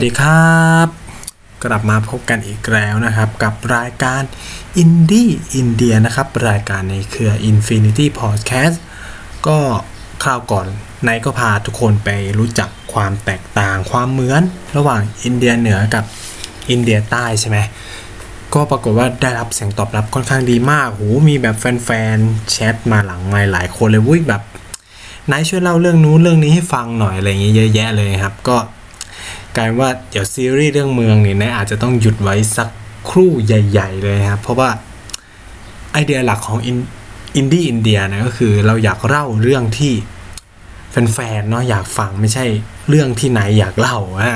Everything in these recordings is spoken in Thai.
สวัสดีครับ กลับมาพบกันอีกแล้วนะครับ กับรายการ Indie India นะครับ รายการในเครือ Infinity Podcast ก็คราวก่อนนายก็พาทุกคนไปรู้จักความแตกต่างความเหมือน ระหว่างอินเดียเหนือกับอินเดียใต้ใช่ไหมก็ปรากฏว่าได้รับเสียงตอบรับค่อนข้างดีมากโหมีแบบแฟนๆแชทมาหลังไมค์หลายคนเลยวุ้ยแบบไนท์ช่วยเล่าเรื่องนู้นเรื่องนี้ให้ฟังหน่อยอะไรอย่างเงี้ยเยอะแยะเลยครับ ก็ กลายว่าเดี๋ยวซีรีส์เรื่องเมืองเนี่ยนะอาจจะต้องหยุดไว้สักครู่ใหญ่ ๆ เลยครับ เพราะว่าไอเดียหลักของอินดี้อินเดียนะก็คือเราอยากเล่าเรื่องที่แฟนๆเนาะอยากฟังไม่ใช่เรื่องที่ไนท์อยากเล่าอ่า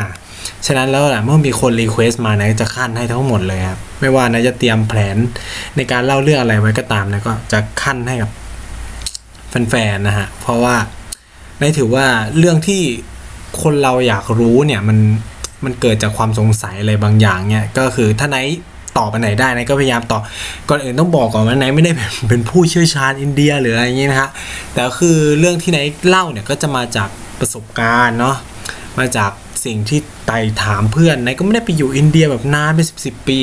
ฉะนั้นแล้วแหละเมื่อมีคน request มานะจะคั่นให้ทั้งหมดเลยครับไม่ว่านะจะเตรียมแผนในการเล่าเรื่องอะไรไว้ก็ตามนะก็จะคั่นให้กับแฟนๆนะฮะเพราะว่าในถือว่าเรื่องที่ คนเราอยากรู้เนี่ยมันมันเกิดจากความสงสัยอะไรบางอย่างเนี่ยก็คือถ้าไหนตอบไปไหนได้นะก็พยายามตอบก่อนอื่นต้องบอกก่อนว่าไหนไม่ได้เป็นผู้เชี่ยวชาญอินเดียหรืออะไรอย่างนี้นะฮะแต่คือเรื่องที่ไหนเล่าเนี่ยก็จะมาจากประสบการณ์เนาะมาจากสิ่งที่ไต่ถามเพื่อนไหนก็ไม่ได้ไปอยู่อินเดียแบบนานเป็นสิบสิบปี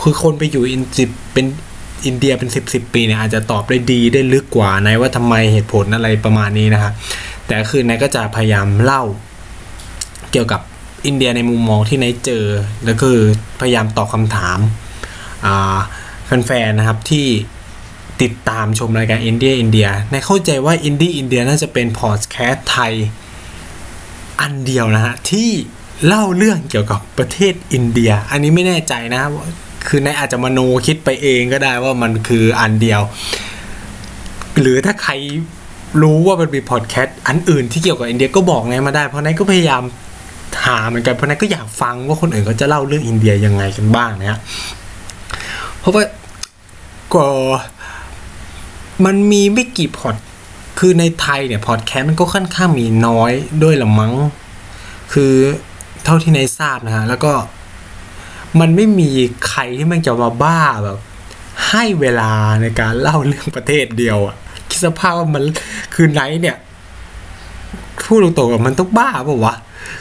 คือคนไปอยู่อินสิบเป็นอินเดียเป็นสิบสิบปีเนี่ยอาจจะตอบได้ดีได้ลึกกว่าไนท์ว่าทำไมเหตุผลอะไรประมาณนี้นะครับแต่คือไนท์ก็จะพยายามเล่า เกี่ยวกับอินเดียในมุมมองที่ไนท์เจอ แล้วคือพยายามตอบคำถามแฟนๆนะครับที่ติดตามชมรายการอินดี้อินเดียไนท์เข้าใจว่าอินดี้อินเดียน่าจะเป็นพอดแคสต์ไทยอันเดียวนะฮะที่เล่าเรื่องเกี่ยวกับประเทศอินเดีย อันนี้ไม่แน่ใจนะคือนายอาจจะมโนคิดไปเองก็ได้ว่ามันคืออันเดียว หรือถ้าใครรู้ว่ามันมีพอดแคสต์อันอื่นที่เกี่ยวกับอินเดียก็บอกนายมาได้ เพราะนายก็พยายาม หาเหมือนกันเพราะนั้นก็อยากฟังว่าคนอื่นเขาจะเล่าเรื่องอินเดียยังไงกันบ้างนะฮะเพราะว่าก็มันมีไม่กี่พอดคือในไทยเนี่ยพอดแคสต์มันก็ค่อนข้างมีน้อยด้วยละมั้ง คือเท่าที่ในทราบนะฮะแล้วก็มันไม่มีใครที่มันจะมาบ้าแบบ ให้เวลาในการเล่าเรื่องประเทศเดียวอะคิดสภาพว่ามันคือไนท์เนี่ยพูดตรงๆมันต้องบ้าเปล่าวะ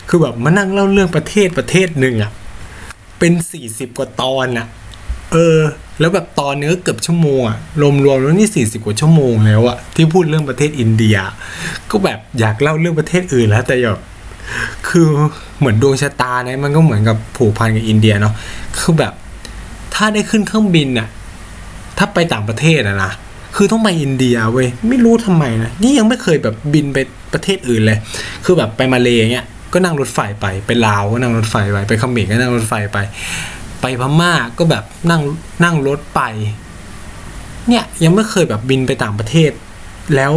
คือแบบมานั่งเล่าเรื่องประเทศประเทศหนึ่งอะเป็นสี่สิบกว่าตอนอะเออ แล้วแบบตอนเนื้อเกือบชั่วโมงอะรวมๆแล้วนี่สี่สิบกว่าชั่วโมงแล้วอะที่พูดเรื่องประเทศอินเดีย ก็แบบอยากเล่าเรื่องประเทศอื่นแล้วแต่แบบคือเหมือนดวงชะตาเนี่ยมันก็เหมือนกับผูกพันกับอินเดียเนาะคือแบบถ้าได้ขึ้นเครื่องบินอะถ้าไปต่างประเทศอะนะคือต้องไปอินเดียเว้ยไม่รู้ทำไมนะนี่ยังไม่เคยแบบบินไปประเทศอื่นเลย คือแบบไปมาเลยเงี้ย ก็นั่งรถไฟไปไปลาวก็นั่งรถไฟไปไปเขมรก็นั่งรถไฟไป ไปพม่าก็แบบนั่งนั่งรถไป เนี่ยยังไม่เคยแบบบินไปต่างประเทศ แล้ว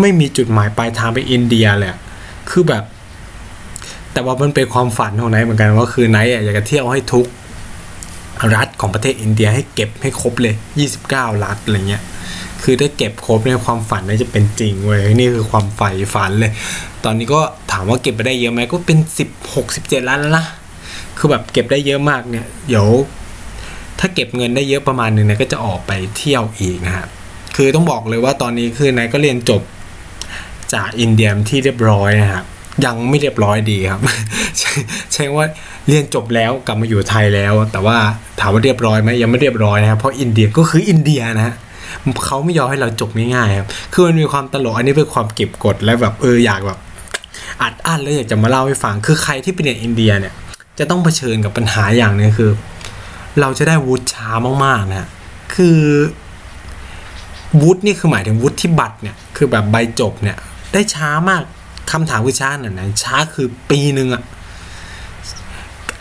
ไม่มีจุดหมายปลายทางไปอินเดียเลยคือแบบ แต่ว่ามันเป็นความฝันของไนท์เหมือนกันว่าคือไนท์อยากจะเที่ยวให้ทุกรัฐของประเทศอินเดียให้เก็บให้ครบเลย 29 รัฐอะไรเงี้ย คือถ้าเก็บครบเนี่ยความฝันน่าจะเป็นจริงเว้ยนี่คือความใฝ่ฝันเลย ตอนนี้ก็ถามว่าเก็บไปได้เยอะไหมก็เป็น16 17ล้านแล้วนะคือแบบเก็บได้เยอะมากเนี่ยเดี๋ยวถ้าเก็บเงินได้เยอะประมาณหนึ่งเนี่ยก็จะออกไปเที่ยวอีกนะครับคือต้องบอกเลยว่าตอนนี้คือนายก็เรียนจบจากอินเดียที่เรียบร้อยนะครับยังไม่เรียบร้อยดีครับใช่ว่าเรียนจบแล้วกลับมาอยู่ไทยแล้ว แต่ว่าถามว่าเรียบร้อยไหมยังไม่เรียบร้อยนะครับเพราะอินเดียก็คืออินเดียนะฮะ เขาไม่ยอมให้เราจบง่ายๆครับ คือมันมีความตลกอันนี้เป็นความเก็บกดและแบบเอออยากแบบอัดอั้นแล้วอยากจะมาเล่าให้ฟัง คือใครที่ไปเรียนอินเดียเนี่ย จะต้องเผชิญกับปัญหาอย่างนึงคือ เราจะได้วุฒิช้ามากๆนะคือวุฒินี่คือหมายถึงวุฒิบัตรเนี่ยคือแบบใบจบเนี่ย ได้ช้ามากคำถามคือช้าหน่อยนะช้าคือปีหนึ่งอะ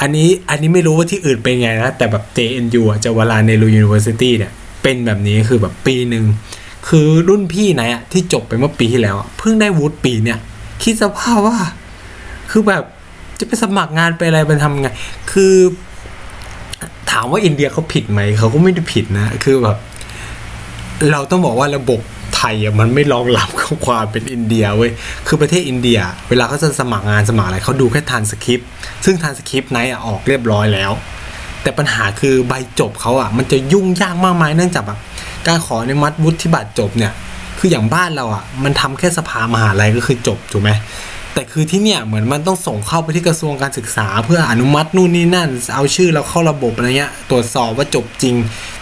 อันนี้อันนี้ไม่รู้ว่าที่อื่นเป็นไงนะ แต่แบบ JNU อะ Jawaharlal Nehru University เนี่ย เป็นแบบนี้คือแบบปีหนึ่งคือรุ่นพี่ไนท์อะที่จบไปเมื่อปีที่แล้วเพิ่งได้วุฒิปีเนี่ยคิดสภาพว่า คือแบบจะไปสมัครงานไปอะไรไปทำไง คือ ถามว่าอินเดียเขาผิดไหมเขาก็ไม่ได้ผิดนะ คือแบบ เราต้องบอกว่าระบบไทยอะมันไม่รองรับกับความเป็นอินเดียเว้ยคือประเทศอินเดีย เวลาเขาจะสมัครงานสมัครอะไรเขาดูแค่ทานสคริปต์ซึ่งทานสคริปต์ไนท์ออกเรียบร้อยแล้ว แต่ปัญหาคือใบจบเขาอะ มันจะยุ่งยากมากมายเนื่องจากแบบการขออนุมัติวุฒิบัตรจบเนี่ย คืออย่างบ้านเราอะ มันทำแค่สภามหาลัยก็คือจบถูกไหมแต่คือที่เนี่ยเหมือนมันต้องส่งเข้าไปที่กระทรวงการศึกษา เพื่ออนุมัตินู่นนี่นั่น เอาชื่อเราเข้าระบบอะไรเงี้ยตรวจสอบว่าจบจริง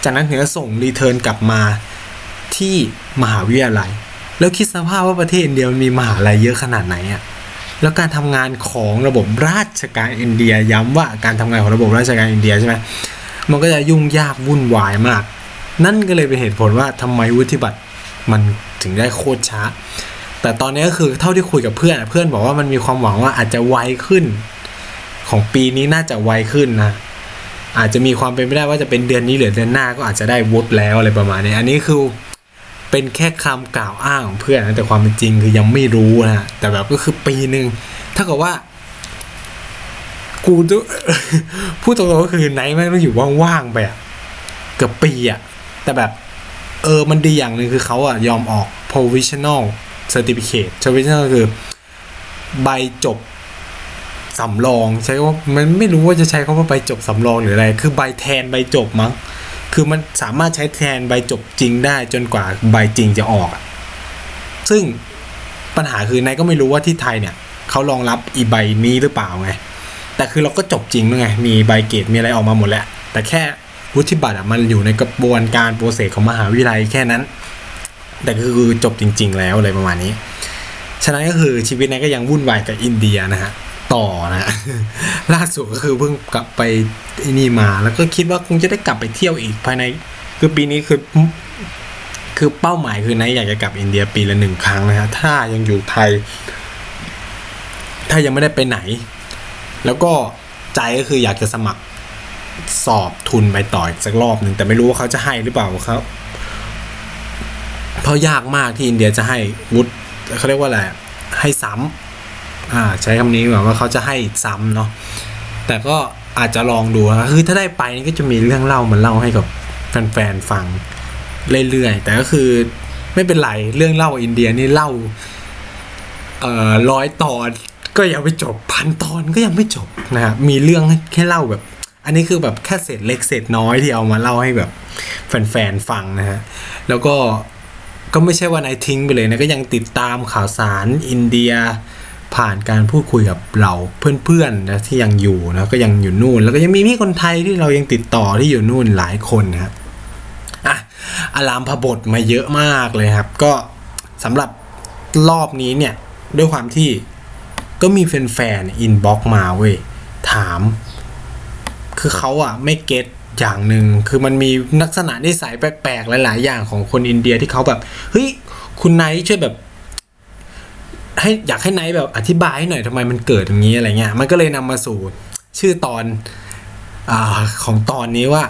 จากนั้นถึงจะส่งรีเทิร์นกลับมาที่มหาวิทยาลัย แล้วคิดสภาพว่าประเทศเดียมันมีมหาลัยเยอะขนาดไหนอะ่ะ แล้วการทำงานของระบบราชการอินเดียย้ำว่าการทำงานของระบบราชการอินเดียใช่ไหมมันก็จะยุ่งยากวุ่นวายมาก นั่นก็เลยเป็นเหตุผลว่าทำไมวุฒิบัตรมันถึงได้โคตรช้า แต่ตอนนี้ก็คือเท่าที่คุยกับเพื่อนเพื่อนบอกว่ามันมีความหวังว่าอาจจะไวขึ้น ของปีนี้น่าจะไวขึ้นนะอาจจะมีความเป็นไปได้ว่าจะเป็นเดือนนี้หรือเดือนหน้าก็อาจจะได้วุฒิแล้วอะไรประมาณนี้ อันนี้คือ เป็นแค่คำกล่าวอ้างของเพื่อนนะแต่ความเป็นจริงคือยังไม่รู้นะแต่แบบก็คือปีหนึ่งถ้ากับว่า กูจะพูดตรงๆก็คือไหนแม่งต้องอยู่ว่างๆไปอะเกือบปีอะแต่แบบ เออมันดีอย่างหนึ่งคือเขาอะยอมออก provisional certificate provisional คือ ใบจบสำรอง ใช้ว่ามันไม่รู้ว่าจะใช้คำว่าใบจบสำรองหรืออะไร คือใบแทนใบจบมั้ง คือมันสามารถใช้แทนใบจบจริงได้จนกว่าใบจริงจะออก ซึ่งปัญหาคือนายก็ไม่รู้ว่าที่ไทยเนี่ยเขารองรับอีใบนี้หรือเปล่าไง แต่คือเราก็จบจริงด้วยไง มีใบเกรดมีอะไรออกมาหมดแล้ว แต่แค่วุฒิบัตรอะมันอยู่ในกระบวนการ process ของมหาวิทยาลัยแค่นั้น แต่คือจบจริง ๆ แล้วอะไรประมาณนี้ ฉะนั้นก็คือชีวิตไนท์ก็ยังวุ่นวายกับอินเดียนะฮะ ต่อนะล่าสุดก็คือเพิ่งกลับไปนี่มา แล้วก็คิดว่าคงจะได้กลับไปเที่ยวอีกภายใน คือปีนี้คือคือเป้าหมายคือไนท์อยากจะกลับอินเดียปีละหนึ่งครั้งนะฮะถ้ายังอยู่ไทย ถ้ายังไม่ได้ไปไหน แล้วก็ใจก็คืออยากจะสมัครสอบทุนไปต่ออีกสักรอบหนึ่งแต่ไม่รู้ว่าเขาจะให้หรือเปล่าครับเพราะยากมากที่อินเดียจะให้วุฒิเขาเรียกว่าอะไรให้ซ้ำ อ่าใช้คำนี้แบบว่าเขาจะให้ซ้ำเนาะแต่ก็อาจจะลองดูนะคือถ้าได้ไปนี่ก็จะมีเรื่องเล่ามันเล่าให้กับแฟนๆฟังเรื่อยๆแต่ก็คือไม่เป็นไรเรื่องเล่าอินเดียนี่เล่าเอ่อร้อยตอนก็ยังไม่จบพันตอนก็ยังไม่จบนะฮะมีเรื่องแค่เล่าแบบ อันนี้คือแบบแค่เศษเล็กเศษน้อยที่เอามาเล่าให้แบบแฟนๆฟังนะฮะแล้วก็ก็ไม่ใช่ว่านายทิ้งไปเลยนะก็ยังติดตามข่าวสารอินเดีย ผ่านการพูดคุยกับเราเพื่อนๆนะที่ยังอยู่นะก็ยังอยู่นู่น แล้วก็ยังมีพี่คนไทยที่เรายังติดต่อที่อยู่นู่นหลายคนนะครับอะอารัมภบทมาเยอะมากเลยครับ ก็สำหรับรอบนี้เนี่ยด้วยความที่ก็มีแฟนๆ inbox มาเว้ยถาม คือเขาอะไม่ get อย่างหนึ่งคือมันมีลักษณะนิสัยแปลกๆหลาย ๆ อย่างของคนอินเดียที่เขาแบบเฮ้ยคุณไนท์ช่วยแบบ ให้อยากให้ไนท์แบบอธิบายให้หน่อยทำไมมันเกิดอย่างนี้อะไรเงี้ยมันก็เลยนำมาสู่ชื่อตอนอของตอนนี้ว่า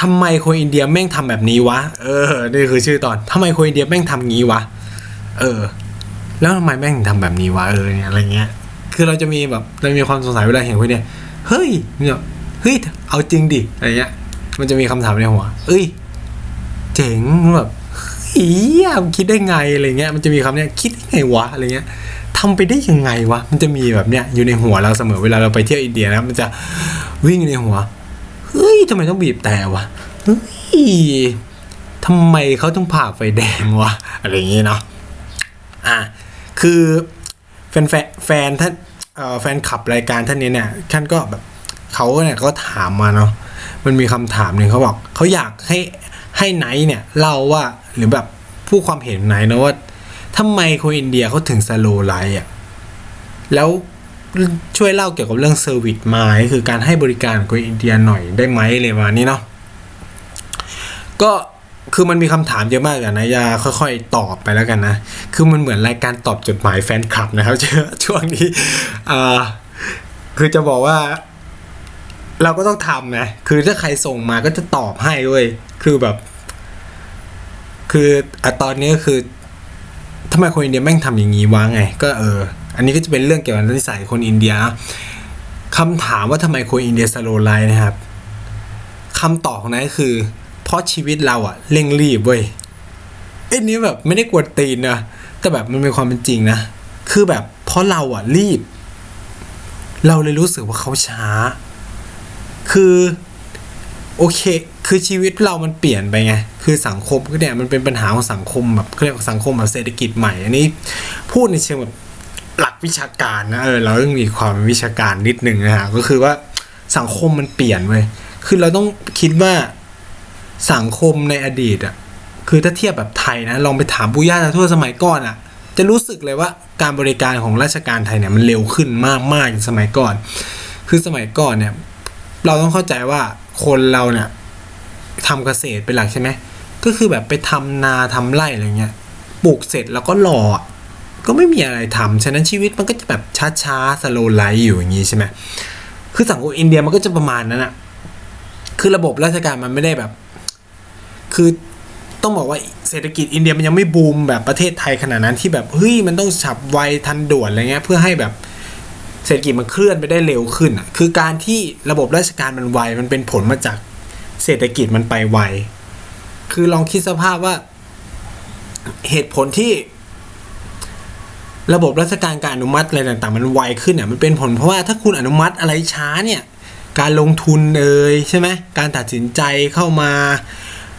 ทำไมคนอินเดียแม่งทำแบบนี้วะเออนี่คือชื่อตอนทำไมคนอินเดียแม่งทำงี้วะเออ แล้วทำไมแม่งถึงทำแบบนี้วะเออเนี่ยอะไรเงี้ย คือเราจะมีแบบเรามีความสงสัยเวลาเห็นคนเนี่ยเฮ้ยเนี่ยเฮ้ยเอาจริงดิอะไรเงี้ยมันจะมีคำถามในหัวเอ้ย เจ๋งแบบ อียมคิดได้ไงอะไรเงี้ยมันจะมีคำเนี้ยคิดได้ไงวะอะไรเงี้ยทำไปได้ยังไงวะมันจะมีแบบเนี้ยอยู่ในหัวเราเสมอเวลาเราไปเที่ยวอินเดียนะมันจะวิ่งในหัวเฮ้ยทำไมต้องบีบแต่วะเฮ้ยทำไมเขาต้องผ่าไฟแดงวะอะไรอย่างงี้เนาะอะคือแฟนแฟนแฟนท่านแฟนขับรายการท่านนี้เนี่ยท่านก็แบบเขาเนี่ยก็ถามมาเนาะมันมีคำถามหนึ่งเขาบอกเขาอยากให้ ให้ไนท์เนี่ยเล่าว่าหรือแบบผู้ความเห็นไนท์นะว่าทำไมคนอินเดียเขาถึง slow life อะแล้วช่วยเล่าเกี่ยวกับเรื่อง service mind คือการให้บริการคนอินเดียหน่อยได้ไหมเลยวันนี้เนาะก็คือมันมีคำถามเยอะมากอะนะจะค่อยๆ ตอบไปแล้วกันนะ คือมันเหมือนรายการตอบจดหมายแฟนคลับนะครับช่วงนี้อ่าคือจะบอกว่า เราก็ต้องทำนะ คือถ้าใครส่งมาก็จะตอบให้ด้วย คือแบบ คืออะตอนนี้ก็คือทำไมคนอินเดียแม่งทำอย่างนี้วะไง ก็เออ อันนี้ก็จะเป็นเรื่องเกี่ยวกับนิสัยคนอินเดียคำถามว่าทำไมคนอินเดียสโลไลนะครับคำตอบของนั้นก็คือ เพราะชีวิตเราอะเร่งรีบเว้ยไอ้นี้แบบไม่ได้กวนตีนนะแต่แบบมันเป็นความเป็นจริงนะ คือแบบเพราะเราอะรีบ เราเลยรู้สึกว่าเขาช้า คือ โอเค คือชีวิตเรามันเปลี่ยนไปไง คือสังคมก็เนี่ยมันเป็นปัญหาของสังคมแบบเรียกว่าสังคมแบบเศรษฐกิจใหม่ อันนี้พูดในเชิงแบบหลักวิชาการนะเออเราต้องมีความวิชาการนิดนึงนะฮะก็คือว่าสังคมมันเปลี่ยนเว้ยคือเราต้องคิดว่าสังคมในอดีตอะคือถ้าเทียบแบบไทยนะลองไปถามปุย่าตาทั่วสมัยก่อนอะ จะรู้สึกเลยว่าการบริการของราชการไทยเนี่ยมันเร็วขึ้นมากมากจากสมัยก่อน คือสมัยก่อนเนี่ย เราต้องเข้าใจว่า คนเราเนี่ยทำเกษตรเป็นหลักใช่ไหมก็คือแบบไปทำนาทำไร่อะไรเงี้ยปลูกเสร็จแล้วก็รออก็ไม่มีอะไรทำฉะนั้นชีวิตมันก็จะแบบช้าๆสโลไลฟ์อยู่อย่างนี้ใช่ไหมคือสังคมอินเดียมันก็จะประมาณนั้นอะคือระบบราชการมันไม่ได้แบบ คือต้องบอกว่าเศรษฐกิจอินเดียมันยังไม่บูมแบบประเทศไทยขนาดนั้นที่แบบเฮ้ยมันต้องฉับไวทันด่วนอะไรเงี้ยเพื่อให้แบบ เศรษฐกิจมันเคลื่อนไปได้เร็วขึ้นอะคือการที่ระบบราชการมันไว มันเป็นผลมาจากเศรษฐกิจมันไปไว คือลองคิดสภาพว่าเหตุผลที่ ระบบราชการการอนุมัติอะไรต่างๆ มันไวขึ้นเนี่ยมันเป็นผลเพราะว่าถ้าคุณอนุมัติอะไรช้าเนี่ยการลงทุนเอ่ยใช่ไหมการตัดสินใจเข้ามา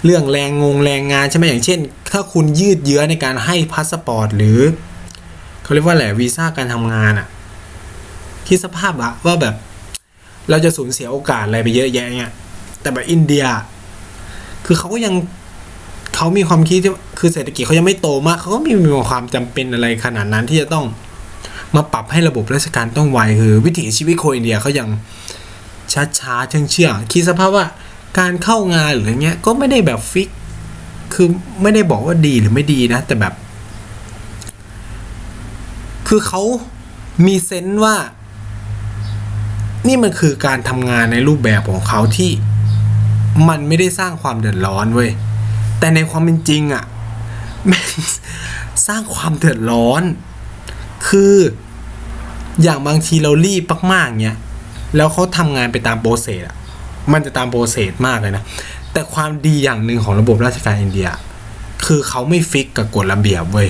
เรื่องแรงงงแรงงานใช่ไหมอย่างเช่น ถ้าคุณยืดเยื้อในการให้พาสปอร์ตหรือเขาเรียกว่าแหละวีซ่าการทำงานอะ คิดสภาพอะว่าแบบ เราจะสูญเสียโอกาสอะไรไปเยอะแยะเนี่ยแต่แบบอินเดีย คือเขาก็ยังเขามีความคิดที่คือเศรษฐกิจเขายังไม่โตมากเขาก็ไม่มีความจำเป็นอะไรขนาดนั้นที่จะต้องมาปรับให้ระบบราชการต้องไวคือ วิถีชีวิตคนอินเดียเขายังช้าช้าเชื่องเชื่องคิดสภาพว่าการเข้างานหรือเงี้ยก็ไม่ได้แบบฟิก คือไม่ได้บอกว่าดีหรือไม่ดีนะ แต่แบบ คือเขามีเซนส์ว่า นี่มันคือการทำงานในรูปแบบของเขาที่มันไม่ได้สร้างความเดือดร้อนเว้ย แต่ในความเป็นจริงอะ่ะม่งสร้างความเดือดร้อน คืออย่างบางทีเรารีบมากๆเนี้ย แล้วเขาทำงานไปตาม process อะมันจะตาม process มากเลยนะ แต่ความดีอย่างหนึ่งของระบบราชการอินเดีย คือเขาไม่ fix กับกฎระเบียบเว้ย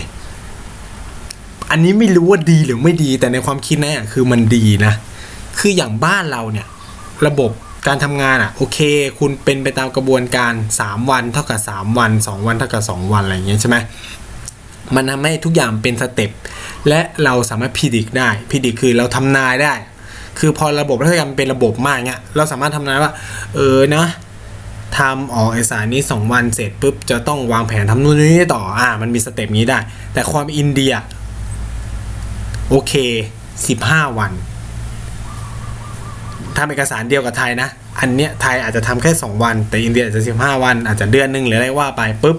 อันนี้ไม่รู้ว่าดีหรือไม่ดี แต่ในความคิดนะ่คือมันดีนะ คืออย่างบ้านเราเนี่ยระบบการทำงานอะ่ะโอเค คุณเป็นไปตามกระบวนการ 3 วันเท่ากับ 3 วัน 2 วันเท่ากับ 2 วันอะไรอย่างเงี้ยใช่ไหมมันทำให้ทุกอย่างเป็น stepและเราสามารถพิจิกได้พิจิกคือเราทำนายได้ คือพอระบบราชการเป็นระบบมากเงี้ยเราสามารถทำนายว่า เออนะทำออกเอกสารนี้ 2 วันเสร็จปุ๊บจะต้องวางแผนทำนู่นนี่ต่ออ่ามันมีสเต็ปนี้ได้ แต่ความอินเดีย โอเค 15 วัน ทำเอกสารเดียวกับไทยนะ อันเนี้ยไทยอาจจะทำแค่ 2 วัน แต่อินเดียอาจจะ 15 วัน อาจจะเดือนหนึ่งหรืออะไรว่าไปปุ๊บ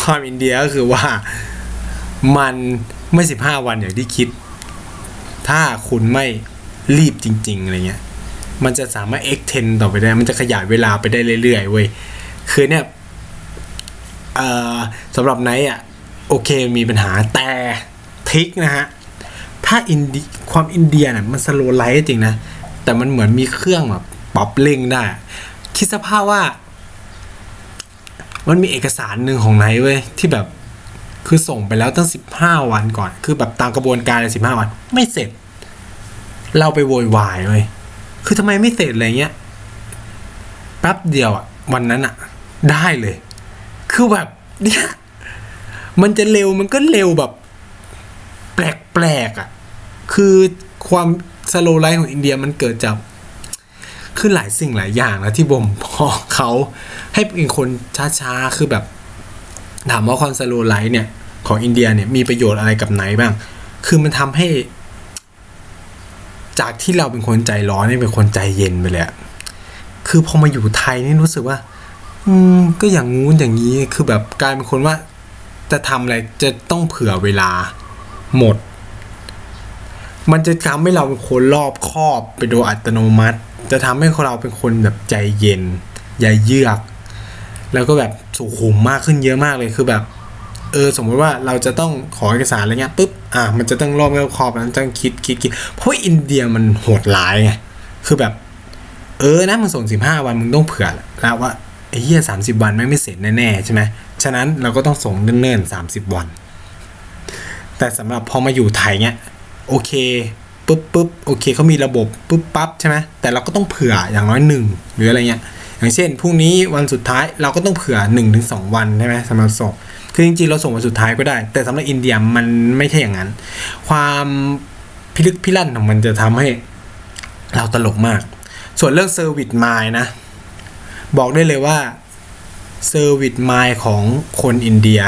ความอินเดียก็คือว่ามันไม่ 15 วันอย่างที่คิด ถ้าคุณไม่รีบจริง ๆอะไรเงี้ย มันจะสามารถ extend ต่อไปได้ มันจะขยายเวลาไปได้เรื่อยๆเว้ย คือเนี่ยเอ่อสำหรับไนท์อะโอเคมีปัญหาแต่ทิกนะฮะ ถ้าอินดีความอินเดียน่ะมัน slow life จริงนะ แต่มันเหมือนมีเครื่องแบบปรับเร่งได้คิดสภาพว่า มันมีเอกสารหนึ่งของไนท์เว้ยที่แบบคือส่งไปแล้วตั้งสิบห้าวันก่อน คือแบบตามกระบวนการเลยสิบห้าวัน ไม่เสร็จ เราไปโวยวายเว้ยคือทำไมไม่เสร็จอะไรเงี้ยแป๊บเดียวอะวันนั้นอะได้เลย คือแบบเนี่ยมันจะเร็วมันก็เร็วแบบ แปลกๆอะ่ะคือความ slow life ของอินเดียมันเกิดจากคือหลายสิ่งหลายอย่างนะที่บ่มเพาะเขาให้เป็นคนช้าๆ คือแบบ ถามว่าความ slow life เนี่ย ของอินเดียเนี่ยมีประโยชน์อะไรกับไนท์บ้าง คือมันทำให้ จากที่เราเป็นคนใจร้อนนี่เป็นคนใจเย็นไปเลยคือพอมาอยู่ไทยนี่รู้สึกว่า อืมก็อย่างงู้นอย่างนี้คือแบบกลายเป็นคนว่า จะทำอะไรจะต้องเผื่อเวลาหมด มันจะทำให้เราเป็นคนรอบคอบไปโดยอัตโนมัติ จะทำให้เราเป็นคนแบบใจเย็นอย่าเยือก แล้วก็แบบสุขุมมากขึ้นเยอะมากเลยคือแบบ เออสมมติว่าเราจะต้องขอเอกสารอะไรเงี้ยปุ๊บอะมันจะต้องรอบรอบคอบแล้วต้องคิดคิดคิดเพราะอินเดียมันโหดร้ายไงคือแบบ เออนะมึงส่งสิบห้าวันมึงต้องเผื่อแล้วว่าไอ้เหี้ยสามสิบวันไม่ไม่เสร็จแน่ๆใช่ไหมฉะนั้นเราก็ต้องส่งเนิ่นๆสามสิบวัน แต่สำหรับพอมาอยู่ไทยเนี้ย โอเคปุ๊บปุ๊บโอเคเขามีระบบปุ๊บปั๊บใช่ไหมแต่เราก็ต้องเผื่ออย่างน้อยหนึ่งหรืออะไรเงี้ยอย่างเช่นพรุ่งนี้วันสุดท้ายเราก็ต้องเผื่อ1นถึงสวันใช่ไหมสำหรับส่งคือจริงๆเราส่งวันสุดท้ายก็ได้ แต่สำหรับอินเดียมันไม่ใช่อย่างนั้น ความพิลึกพิลั่นของมันจะทำให้เราตลกมาก ส่วนเรื่อง service mind นะ บอกได้เลยว่า service mind ของคนอินเดีย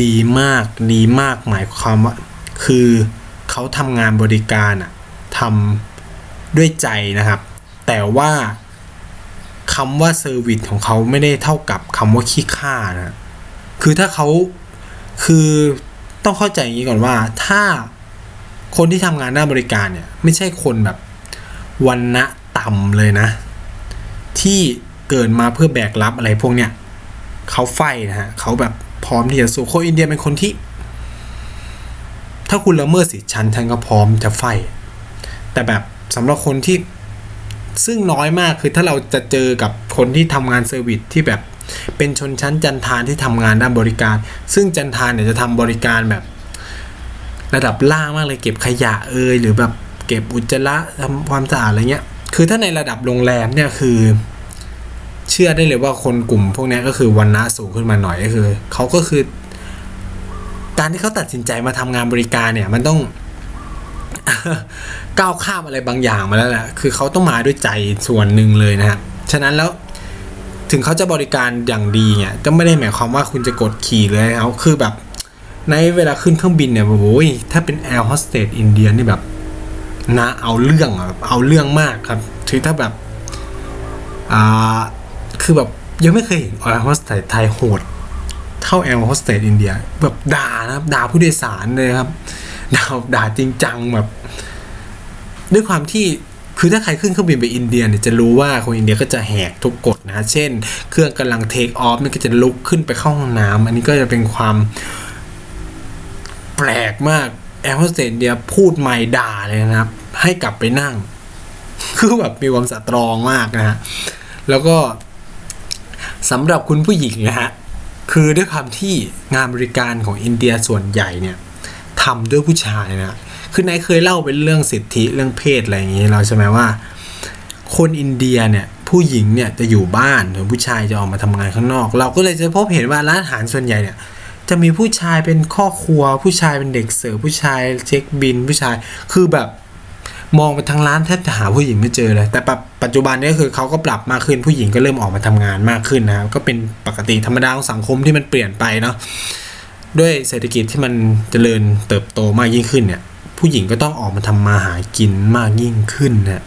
ดีมากดีมากหมายความว่า คือเขาทำงานบริการอะทำด้วยใจนะครับ แต่ว่าคำว่า service ของเขาไม่ได้เท่ากับคำว่าขี้ข้านะคือถ้าเขาคือต้องเข้าใจอย่างนี้ก่อนว่า ถ้าคนที่ทำงานด้าบริการเนี่ย ไม่ใช่คนแบบวันณะต่ำเลยนะ ที่เกิดมาเพื่อแบกรับอะไรพวกเนี้ยเขาไฟนะฮะเขาแบบพร้อมที่จะสู้คนอินเดียเป็นคนที่ ถ้าคุณละเมิดสิทธิฉันฉันก็พร้อมจะไฟ แต่แบบสำหรับคนที่ซึ่งน้อยมากคือถ้าเราจะเจอกับคนที่ทำงานเซอร์วิสที่แบบเป็นชนชั้นจันทานที่ทำงานด้านบริการ ซึ่งจันทานเนี่ยจะทำบริการแบบ ระดับล่างมากเลยเก็บขยะเอยหรือแบบเก็บอุจจาระทำความสะอาดอะไรเงี้ย คือถ้าในระดับโรงแรมเนี่ยคือ เชื่อได้เลยว่าคนกลุ่มพวกนี้ก็คือวันนะสูงขึ้นมาหน่อยก็คือเขาก็คือ การที่เขาตัดสินใจมาทำงานบริการเนี่ยมันต้องก้าวข้ามอะไรบางอย่างมาแล้วแหละคือเขาต้องมาด้วยใจส่วนหนึ่งเลยนะครับฉะนั้นแล้วถึงเขาจะบริการอย่างดีเนี่ยก็ไม่ได้หมายความว่าคุณจะกดขี่เลยเขาคือแบบในเวลาขึ้นเครื่องบินเนี่ยโอ้ยถ้าเป็นแอร์โฮสเตสอินเดียนี่แบบนะเอาเรื่องอะเอาเรื่องมากครับคือถ้าแบบอ่าคือแบบยังไม่เคยเห็นแอร์โฮสเตสไทยโหด เท่าแอร์โฮสเตสอินเดียแบบด่านะครับด่าผู้โดยสารเลยครับด่าด่าจริงจังแบบ ด้วยความที่คือถ้าใครขึ้นเครื่องบินไปอินเดียเนี่ยจะรู้ว่าคนอินเดียก็จะแหกทุกกฎนะ เช่น เครื่องกำลัง take off มันก็จะลุกขึ้นไปเข้าห้องน้ำอันนี้ก็จะเป็นความแปลกมากแอร์โฮสเตสอินเดียพูดไม่ด่าเลยนะครับ ให้กลับไปนั่ง คือแบบมีความ strong มากนะฮะแล้วก็สำหรับคุณผู้หญิงนะฮะ คือด้วยความที่งานบริการของอินเดียส่วนใหญ่เนี่ยทำด้วยผู้ชายนะคือนายเคยเล่าเป็นเรื่องสิทธิเรื่องเพศอะไรอย่างนี้เราใช่ไหมว่า คนอินเดียเนี่ยผู้หญิงเนี่ยจะอยู่บ้านส่วนผู้ชายจะออกมาทำงานข้างนอก เราก็เลยจะพบเห็นว่าร้านอาหารส่วนใหญ่เนี่ยจะมีผู้ชายเป็นข้อครัว ผู้ชายเป็นเด็กเสิร์ฟผู้ชายเช็คบินผู้ชายคือแบบ มองไปทางร้านแทบจะหาผู้หญิงไม่เจอเลย แต่ปัจจุบันนี้คือเขาก็ปรับมากขึ้นผู้หญิงก็เริ่มออกมาทำงานมากขึ้นนะครับก็เป็นปกติธรรมดาของสังคมที่มันเปลี่ยนไปเนาะด้วยเศรษฐกิจที่มันเจริญเติบโตมากยิ่งขึ้นเนี่ย ผู้หญิงก็ต้องออกมาทำมาหากินมากยิ่งขึ้นนะ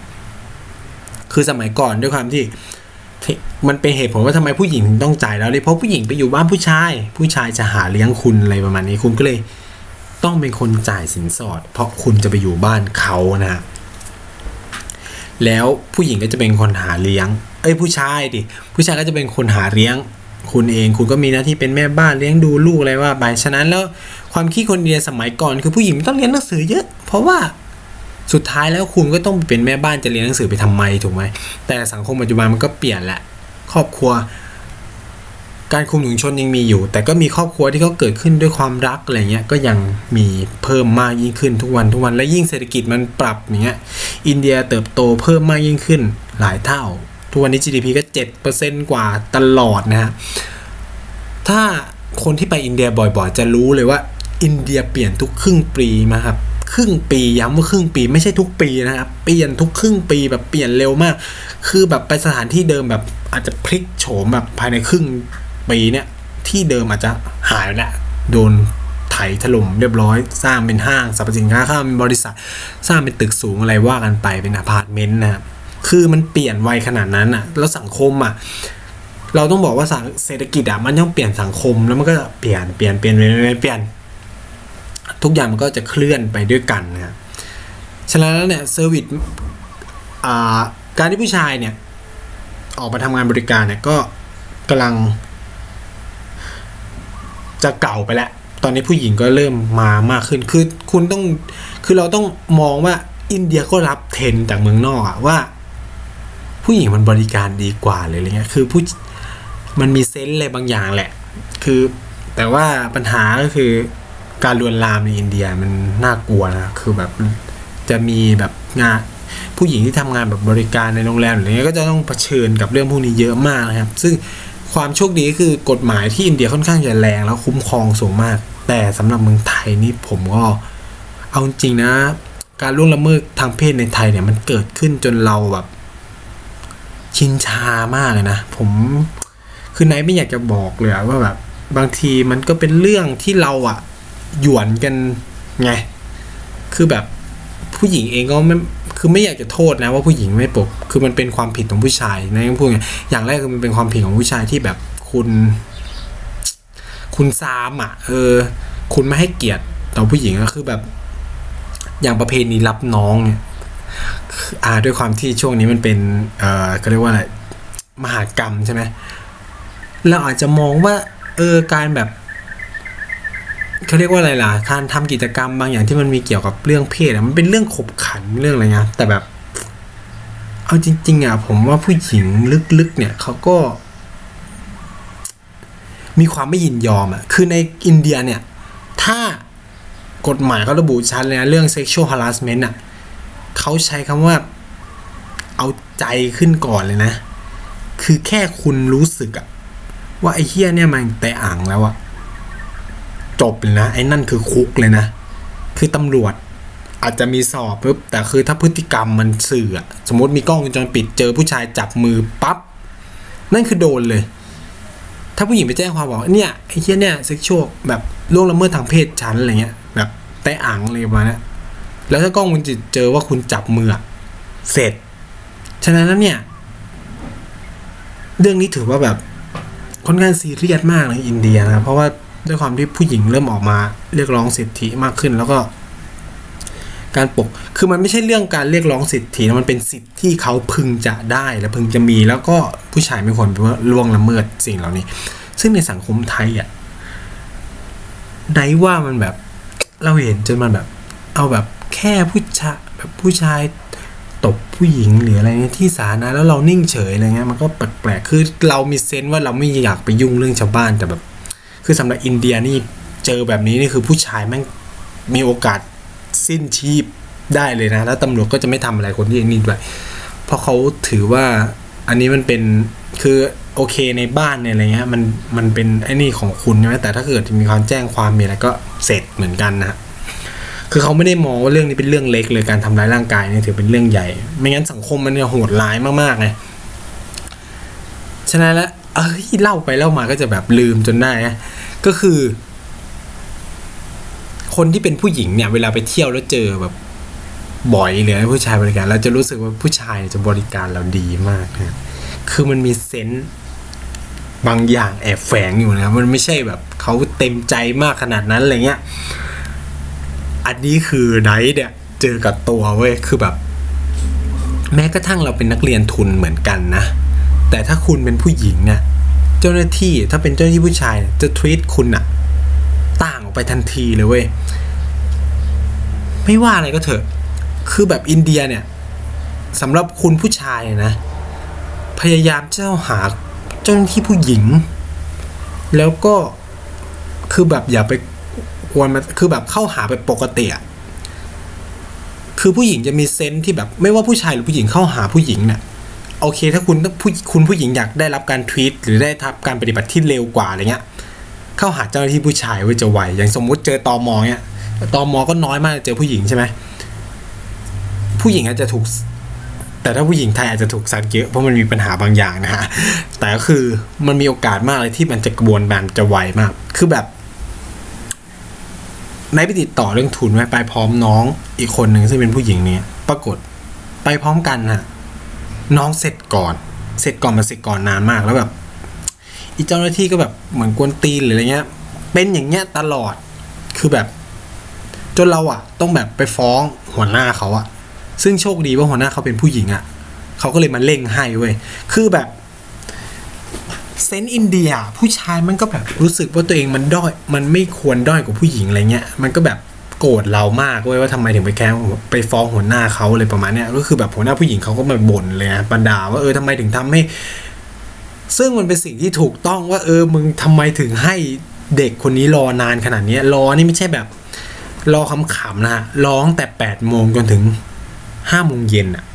คือสมัยก่อนด้วยความที่มันเป็นเหตุผลว่าทำไมผู้หญิงถึงต้องจ่ายแล้วเลยเพราะผู้หญิงไปอยู่บ้านผู้ชาย ผู้ชายจะหาเลี้ยงคุณอะไรประมาณนี้คุณก็เลย ต้องเป็นคนจ่ายสินสอด เพราะคุณจะไปอยู่บ้านเขานะแล้วผู้หญิงก็จะเป็นคนหาเลี้ยง เอ้ยผู้ชายดิผู้ชายก็จะเป็นคนหาเลี้ยง คุณเองคุณก็มีหน้าที่เป็นแม่บ้านเลี้ยงดูลูกอะไรว่าไปฉะนั้นแล้วความคิดคนเดียสมัยก่อนคือผู้หญิงไม่ต้องเรียนหนังสือเยอะ เพราะว่าสุดท้ายแล้วคุณก็ต้องเป็นแม่บ้านจะเรียนหนังสือไปทำไมถูกไหมแต่สังคมปัจจุบันมันก็เปลี่ยนแหละครอบครัว การคุมถุงชนยังมีอยู่ แต่ก็มีครอบครัวที่เขาเกิดขึ้นด้วยความรักอะไรเงี้ยก็ยังมีเพิ่มมากยิ่งขึ้นทุกวันทุกวันและยิ่งเศรษฐกิจมันปรับอย่างเงี้ยอินเดียเติบโตเพิ่มมากยิ่งขึ้นหลายเท่า ทุกวันนี้ GDP ก็7%กว่าตลอดนะฮะถ้าคนที่ไปอินเดียบ่อยๆ จะรู้เลยว่า อินเดียเปลี่ยนทุกครึ่งปีมาครับครึ่งปีย้ำว่าครึ่งปีไม่ใช่ทุกปีนะครับเปลี่ยนทุกครึ่งปีแบบเปลี่ยนเร็วมาก คือแบบไปสถานที่เดิมแบบอาจจะพลิกโฉมแบบภายในครึ่ง ปีเนี่ยที่เดิมอาจจะหายแล้วโดนไถถล่มเรียบร้อย สร้างเป็นห้างสรรพสินค้าข้ามบริษัท สร้างเป็นตึกสูงอะไรว่ากันไปเป็นอพาร์ตเมนต์นะครับคือมันเปลี่ยนไวขนาดนั้นอะแล้วสังคมอะเราต้องบอกว่าเศรษฐกิจอะมันต้องเปลี่ยนสังคมแล้วมันก็เปลี่ยนเปลี่ยนเปลี่ยนเปลี่ยนเปลี่ยน ทุกอย่างมันก็จะเคลื่อนไปด้วยกันนะครับฉะนั้นแล้วเนี่ย serviceการที่ผู้ชายเนี่ยออกมาทำงานบริการเนี่ยก็กำลัง จะเก่าไปแล้ว ตอนนี้ผู้หญิงก็เริ่มมามากขึ้น คือคุณต้อง คือเราต้องมองว่าอินเดียก็รับเทรนจากเมืองนอกอะว่า ผู้หญิงมันบริการดีกว่าเลยอะไรเงี้ย คือผู้มันมีเซนส์อะไรบางอย่างแหละ คือแต่ว่าปัญหาก็คือการลวนลามในอินเดียมันน่ากลัวนะ คือแบบจะมีแบบงานผู้หญิงที่ทำงานแบบบริการในโรงแรมหรืออะไรเงี้ยก็จะต้องเผชิญกับเรื่องพวกนี้เยอะมากนะครับ ซึ่ง ความโชคดีก็คือกฎหมายที่อินเดียค่อนข้างจะแรงแล้วคุ้มครองสูงมาก แต่สำหรับเมืองไทยนี่ผมก็เอาจริงนะ การล่วงละเมิดทางเพศในไทยเนี่ยมันเกิดขึ้นจนเราแบบ ชินชามากเลยนะ ผมคือไนไม่อยากจะบอกเลยว่าแบบ บางทีมันก็เป็นเรื่องที่เราอะหยวนกันไง คือแบบผู้หญิงเองก็ไม่ คือไม่อยากจะโทษนะว่าผู้หญิงไม่ปกคือมันเป็นความผิดของผู้ชายนะพูดไงอย่างแรกคือมันเป็นความผิดของผู้ชายที่แบบคุณ คุณซามอะ เออ คุณไม่ให้เกียรติต่อผู้หญิงก็คือแบบ อย่างประเพณีรับน้องเนี่ยอ่าด้วยความที่ช่วงนี้มันเป็น เอ่อก็เรียกว่าอะไรมหากรรมใช่ไหมเราอาจจะมองว่า เออการแบบ เขาเรียกว่าอะไรล่ะการทำกิจกรรมบางอย่างที่มันมีเกี่ยวกับเรื่องเพศอะมันเป็นเรื่องขบขันเรื่องอะไรเงี้ยแต่แบบ เอาจริง ๆอะผมว่าผู้หญิงลึกๆเนี่ยเขาก็ มีความไม่ยินยอมอะคือในอินเดียเนี่ย ถ้ากฎหมายเขาระบุชัดเลยนะเรื่อง sexual harassment อะเขาใช้คำว่าเอาใจขึ้นก่อนเลยนะ คือแค่คุณรู้สึกอะว่าไอ้เฮี้ยเนี่ยมันแต่อ่างแล้วอะ จบเลยนะ ไอ้นั่นคือคุกเลยนะ คือตำรวจอาจจะมีสอบปุ๊บแต่คือถ้าพฤติกรรมมันสื่อสมมติมีกล้องวงจรปิดเจอผู้ชายจับมือปั๊บนั่นคือโดนเลย ถ้าผู้หญิงไปแจ้งความบอกเนี่ยไอ้เฮี้ยเนี่ยเซ็กชวลแบบล่วงละเมิดทางเพศฉันอะไรเงี้ยแบบแต่อ่างอะไรมาเนี้ยแล้วถ้ากล้องวงจรปิดเจอว่าคุณจับมือเสร็จ ฉะนั้นแล้วเนี่ย เรื่องนี้ถือว่าแบบค่อนข้างซีเรียสมากในอินเดียนะเพราะว่า ด้วยความที่ผู้หญิงเริ่มออกมา เรียกร้องสิทธิมากขึ้น แล้วก็ การปก คือมันไม่ใช่เรื่องการเรียกร้องสิทธินะมันเป็นสิทธิที่เขาพึงจะได้และพึงจะมี แล้วก็ผู้ชายไม่ควรไปล่วงละเมิดสิ่งเหล่านี้ ซึ่งในสังคมไทยอะไดว่ามันแบบ เราเห็นจนมันแบบ เอาแบบแค่ผู้ชายแบบผู้ชายตบผู้หญิงหรืออะไรเงี้ยที่สาธารณะแล้วเรานิ่งเฉยอะไรเงี้ยมันก็แปลกๆคือเรามีเซนส์ว่าเราไม่อยากไปยุ่งเรื่องชาวบ้านแต่แบบ คือสำหรับอินเดียนี่เจอแบบนี้นี่คือผู้ชายแม่งมีโอกาสสิ้นชีพได้เลยนะ แล้วตำรวจก็จะไม่ทำอะไรคนที่นี่ด้วย เพราะเขาถือว่าอันนี้มันเป็นคือโอเคในบ้านเนี่ยอะไรเงี้ยมันมันเป็นไอ้นี่ของคุณใช่ไหมแต่ถ้าเกิดมีความแจ้งความมีอะไรก็เสร็จเหมือนกันนะคือเขาไม่ได้มองว่าเรื่องนี้เป็นเรื่องเล็กเลยการทำร้ายร่างกายนี่ถือเป็นเรื่องใหญ่ ไม่งั้นสังคมมันจะโหดร้ายมากๆไงฉะนั้นแล้ว เอ้ยเล่าไปเล่ามาก็จะแบบลืมจนได้นะก็คือ คนที่เป็นผู้หญิงเนี่ย เวลาไปเที่ยวแล้วเจอแบบบ่อยหรือผู้ชายบริการ เราจะรู้สึกว่าผู้ชายจะบริการเราดีมากนะคือมันมีเซนส์บางอย่างแอบแฝงอยู่นะมันไม่ใช่แบบเขาเต็มใจมากขนาดนั้นอะไรเงี้ย อันนี้คือไนท์เนี่ยเจอกับตัวเว้ยคือแบบ แม้กระทั่งเราเป็นนักเรียนทุนเหมือนกันนะ แต่ถ้าคุณเป็นผู้หญิงเนี่ยเจ้าหน้าที่ถ้าเป็นเจ้าหน้าที่ผู้ชายจะทวีตคุณอะต่างออกไปทันทีเลยเว้ยไม่ว่าอะไรก็เถอะ คือแบบอินเดียเนี่ยสำหรับคุณผู้ชายนะ พยายามเจ้าหาเจ้าหน้าที่ผู้หญิง แล้วก็คือแบบอย่าไปกวนมันคือแบบเข้าหาไปปกติอะคือผู้หญิงจะมีเซนส์ที่แบบไม่ว่าผู้ชายหรือผู้หญิงเข้าหาผู้หญิงเนี่ย โอเค ถ้าคุณผู้คุณผู้หญิงอยากได้รับการทวีตหรือได้รับการปฏิบัติที่เร็วกว่าอะไรเงี้ยเข้าหาเจ้าหน้าที่ผู้ชายไว้จะไวอย่างสมมุติเจอตอมอเนี่ยตอมอก็น้อยมากเจอผู้หญิงใช่ไหมผู้หญิงอาจจะถูก แต่ถ้าผู้หญิงไทยอาจจะถูกซัดเยอะเพราะมันมีปัญหาบางอย่างนะฮะแต่ก็คือมันมีโอกาสมากเลยที่มันจะกระบวนการจะไวมาก คือแบบนายไปติดต่อเรื่องทุนไว้ไปพร้อมน้องอีกคนหนึ่งซึ่งเป็นผู้หญิงเนี่ย ปรากฏไปพร้อมกันน่ะ น้องเสร็จก่อน เสร็จก่อนมาเสร็จก่อนนานมากแล้วแบบอีเจ้าหน้าที่ก็แบบเหมือนกวนตีนหรืออะไรเงี้ย เป็นอย่างเงี้ยตลอดคือแบบ จนเราอะต้องแบบไปฟ้องหัวหน้าเขาอะซึ่งโชคดีว่าหัวหน้าเขาเป็นผู้หญิงอะเขาก็เลยมาเร่งให้เว้ยคือแบบเซนต์อินเดียผู้ชายมันก็แบบรู้สึกว่าตัวเองมันด้อย มันไม่ควรด้อยกว่าผู้หญิงอะไรเงี้ย มันก็แบบ โกรธเรามากเว้ยว่าทำไมถึงไปแค้งไปฟ้องหัวหน้าเขาเลยประมาณเนี้ยก็คือแบบหัวหน้าผู้หญิงเขาก็มาบ่นเลยนะบรรดาว่าเออทำไมถึงทำให้ ซึ่งมันเป็นสิ่งที่ถูกต้องว่า เออมึงทำไมถึงให้เด็กคนนี้รอนานขนาดนี้รอนี่ไม่ใช่แบบ รอคำขำๆนะฮะร้องแต่แปดโมงจนถึงห้าโมงเย็นอะ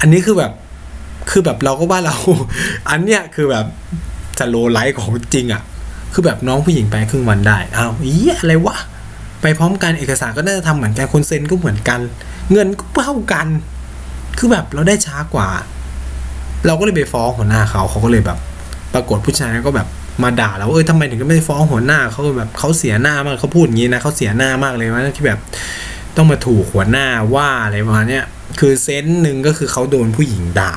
อันนี้คือแบบคือแบบเราก็ว่าเรา อันเนี้ยคือแบบสโลไลท์ของจริงอะ่ะ คือแบบน้องผู้หญิงไปครึ่งวันได้อ้าวอีอะไรวะ ไปพร้อมกันเอกสารก็น่าจะทำเหมือนกันคนเซ็นก็เหมือนกัน เงินก็เท่ากัน คือแบบเราได้ช้ากว่า เราก็เลยไปฟ้องหัวหน้าเขาเขาก็เลยแบบ ปรากฏผู้ชายก็แบบมาด่าเราเออทำไมถึงไม่ฟ้องหัวหน้าเขาแบบเขาเสียหน้ามากเขาพูดอย่างนี้นะเขาเสียหน้ามากเลยว่าที่แบบต้องมาถูกหัวหน้าว่าอะไรประมาณเนี้ยคือเซนส์หนึ่งก็คือเขาโดนผู้หญิงด่า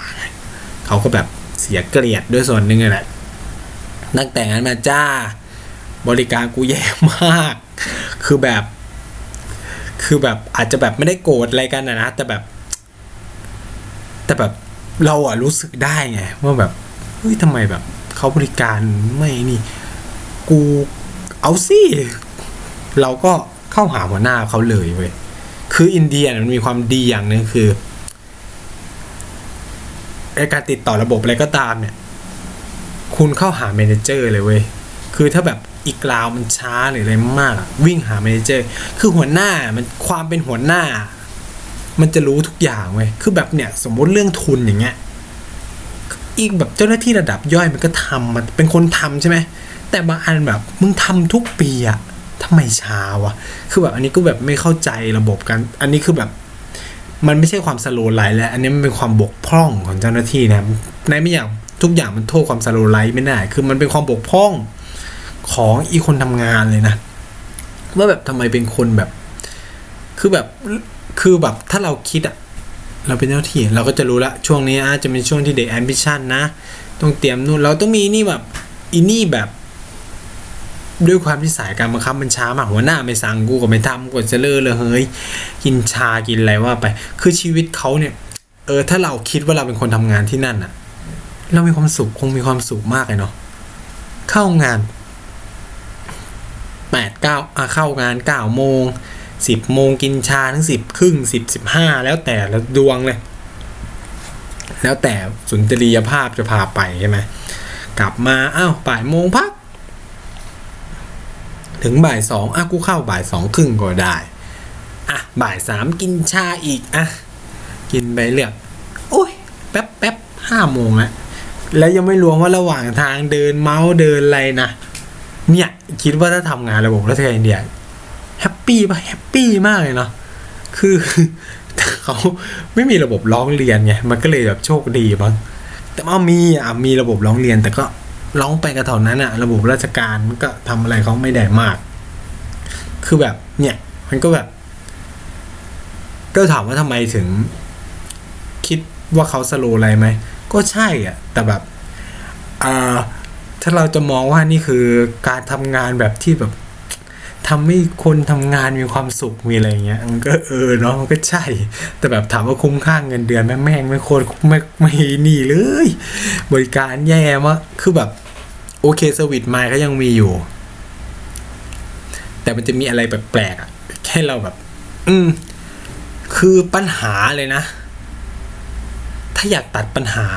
เขาก็แบบเสียเกลียดด้วยส่วนหนึ่งแหละตั้งแต่นั้นมาจ้า บริการกูแย่มาก คือแบบ คือแบบอาจจะแบบไม่ได้โกรธอะไรกันนะนะแต่แบบ แต่แบบเราอะรู้สึกได้ไงว่าแบบเฮ้ยทำไมแบบเขาบริการไม่นี่ กูเอาสิเราก็เข้าหาหัวหน้าเขาเลยเว้ยคืออินเดียมันมีความดีอย่างหนึงคือการติดต่อระบบอะไรก็ตามเนี่ย คุณเข้าหาเมนเจอร์เลยเว้ย คือถ้าแบบ อีกราวมันช้าหรืออะไรมาก วิ่งหาเมนเจอร์คือหัวหน้ามันความเป็นหัวหน้า มันจะรู้ทุกอย่างเว้ยคือแบบเนี่ยสมมติเรื่องทุนอย่างเงี้ยอีกแบบเจ้าหน้าที่ระดับย่อยมันก็ทำมันเป็นคนทำใช่ไหมแต่บางอันแบบมึงทำทุกปีอะทำไมช้าวะคือแบบอันนี้ก็แบบไม่เข้าใจระบบกัน อันนี้คือแบบมันไม่ใช่ความ slow life แล้ว อันนี้มันเป็นความบกพร่องของเจ้าหน้าที่นะในไม่อย่างทุกอย่างมันโทษความ slow life ไม่ได้ คือมันเป็นความบกพร่อง ของอีคนทำงานเลยนะว่าแบบทำไมเป็นคนแบบ คือแบบคือแบบถ้าเราคิดอะเราเป็นเจ้าที่เราก็จะรู้ละช่วงนี้อาจจะเป็นช่วงที่เด็ก admission นะต้องเตรียมนู่นเราต้องมีนี่แบบอีนี่แบบด้วยความที่สายการบังคับมันช้ามากหัวหน้าไม่สั่งกูก็ไม่ทำกูจะเลิกเลยเฮ้ยกินชากินอะไรว่าไป คือชีวิตเขาเนี่ย เออ ถ้าเราคิดว่าเราเป็นคนทำงานที่นั่นอะเรามีความสุขคงมีความสุขมากเลยเนาะเข้างาน แปดเก้าเข้างานเก้าโมงสิบโมงกินชาทั้งสิบครึ่งสิบสิบห้าแล้วแต่ละดวงเลย แล้วแต่สุนทรียภาพจะพาไปใช่ไหมกลับมาอ้าวบ่ายโมงพัก ถึงบ่ายสองอะกูเข้าบ่ายสองครึ่งก็ได้อะบ่ายสามกินชาอีกอะกินไปเรื่อยโอ้ยแป๊บแป๊บห้าโมงแล้วแล้วยังไม่รวมว่าระหว่างทางเดินเม้าท์เดินอะไรนะ เนี่ยคิดว่าถ้าทำงานระบบราชการอินเดีย happy ป่ะ happy มากเลยเนาะคือเขาไม่มีระบบร้องเรียนไงมันก็เลยแบบโชคดีบ้างแต่ว่ามีอะมีระบบร้องเรียน แต่ก็ร้องไปกระเท่านั้นอะ ระบบราชการมันก็ทำอะไรเขาไม่ได้มาก คือแบบเนี่ย มันก็แบบ ก็ถามว่าทำไมถึง คิดว่าเขาสโลอะไรไหมก็ใช่อะ แต่แบบอ่า ถ้าเราจะมองว่านี่คือการทำงานแบบที่แบบทำให้คนทำงานมีความสุขมีอะไรเงี้ยมันก็เออเนาะมันก็ใช่ แต่แบบถามว่าคุ้มค่าเงินเดือนแม่งแม่งไม่โคตรไม่ไม่นี่เลย บริการแย่มากคือแบบ โอเคสวิตมาก็ยังมีอยู่ แต่มันจะมีอะไรแปลกๆอะแค่เราแบบ อืม คือปัญหาเลยนะ ถ้าอยากตัดปัญหา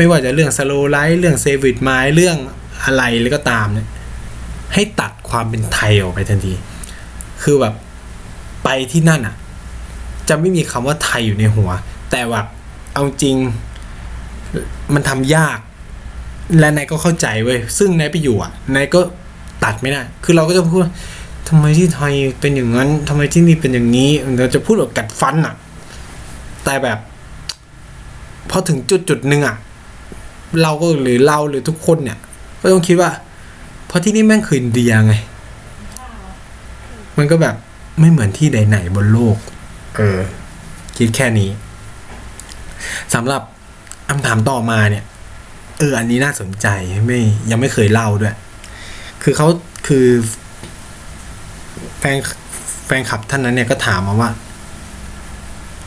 ไม่ว่าจะเรื่องสโลไลท์เรื่องเซวิตไมเรื่องอะไรแล้วก็ตามเนี่ยให้ตัดความเป็นไทยออกไปทันที คือแบบไปที่นั่นอะ จะไม่มีคำว่าไทยอยู่ในหัว แต่แบบเอาจริงมันทำยาก และนายก็เข้าใจเว้ยซึ่งนายไปอยู่อะนายก็ตัดไม่ได้ คือเราก็จะพูดทำไมที่ไทยเป็นอย่างนั้นทำไมที่นี่เป็นอย่างนี้ เราจะพูดแบบกัดฟันอะ แต่แบบพอถึงจุดจุดหนึ่งอะ เราก็หรือเราหรือทุกคนเนี่ย ก็ต้องคิดว่า เพราะที่นี่แม่งคืออินเดียไง มันก็แบบไม่เหมือนที่ใดไหนบนโลก เออ คิดแค่นี้สำหรับคำถามต่อมาเนี่ย เออ อันนี้น่าสนใจไม่ยังไม่เคยเล่าด้วย คือเขาคือแฟนแฟนคลับท่านนั้นเนี่ยก็ถามมาว่า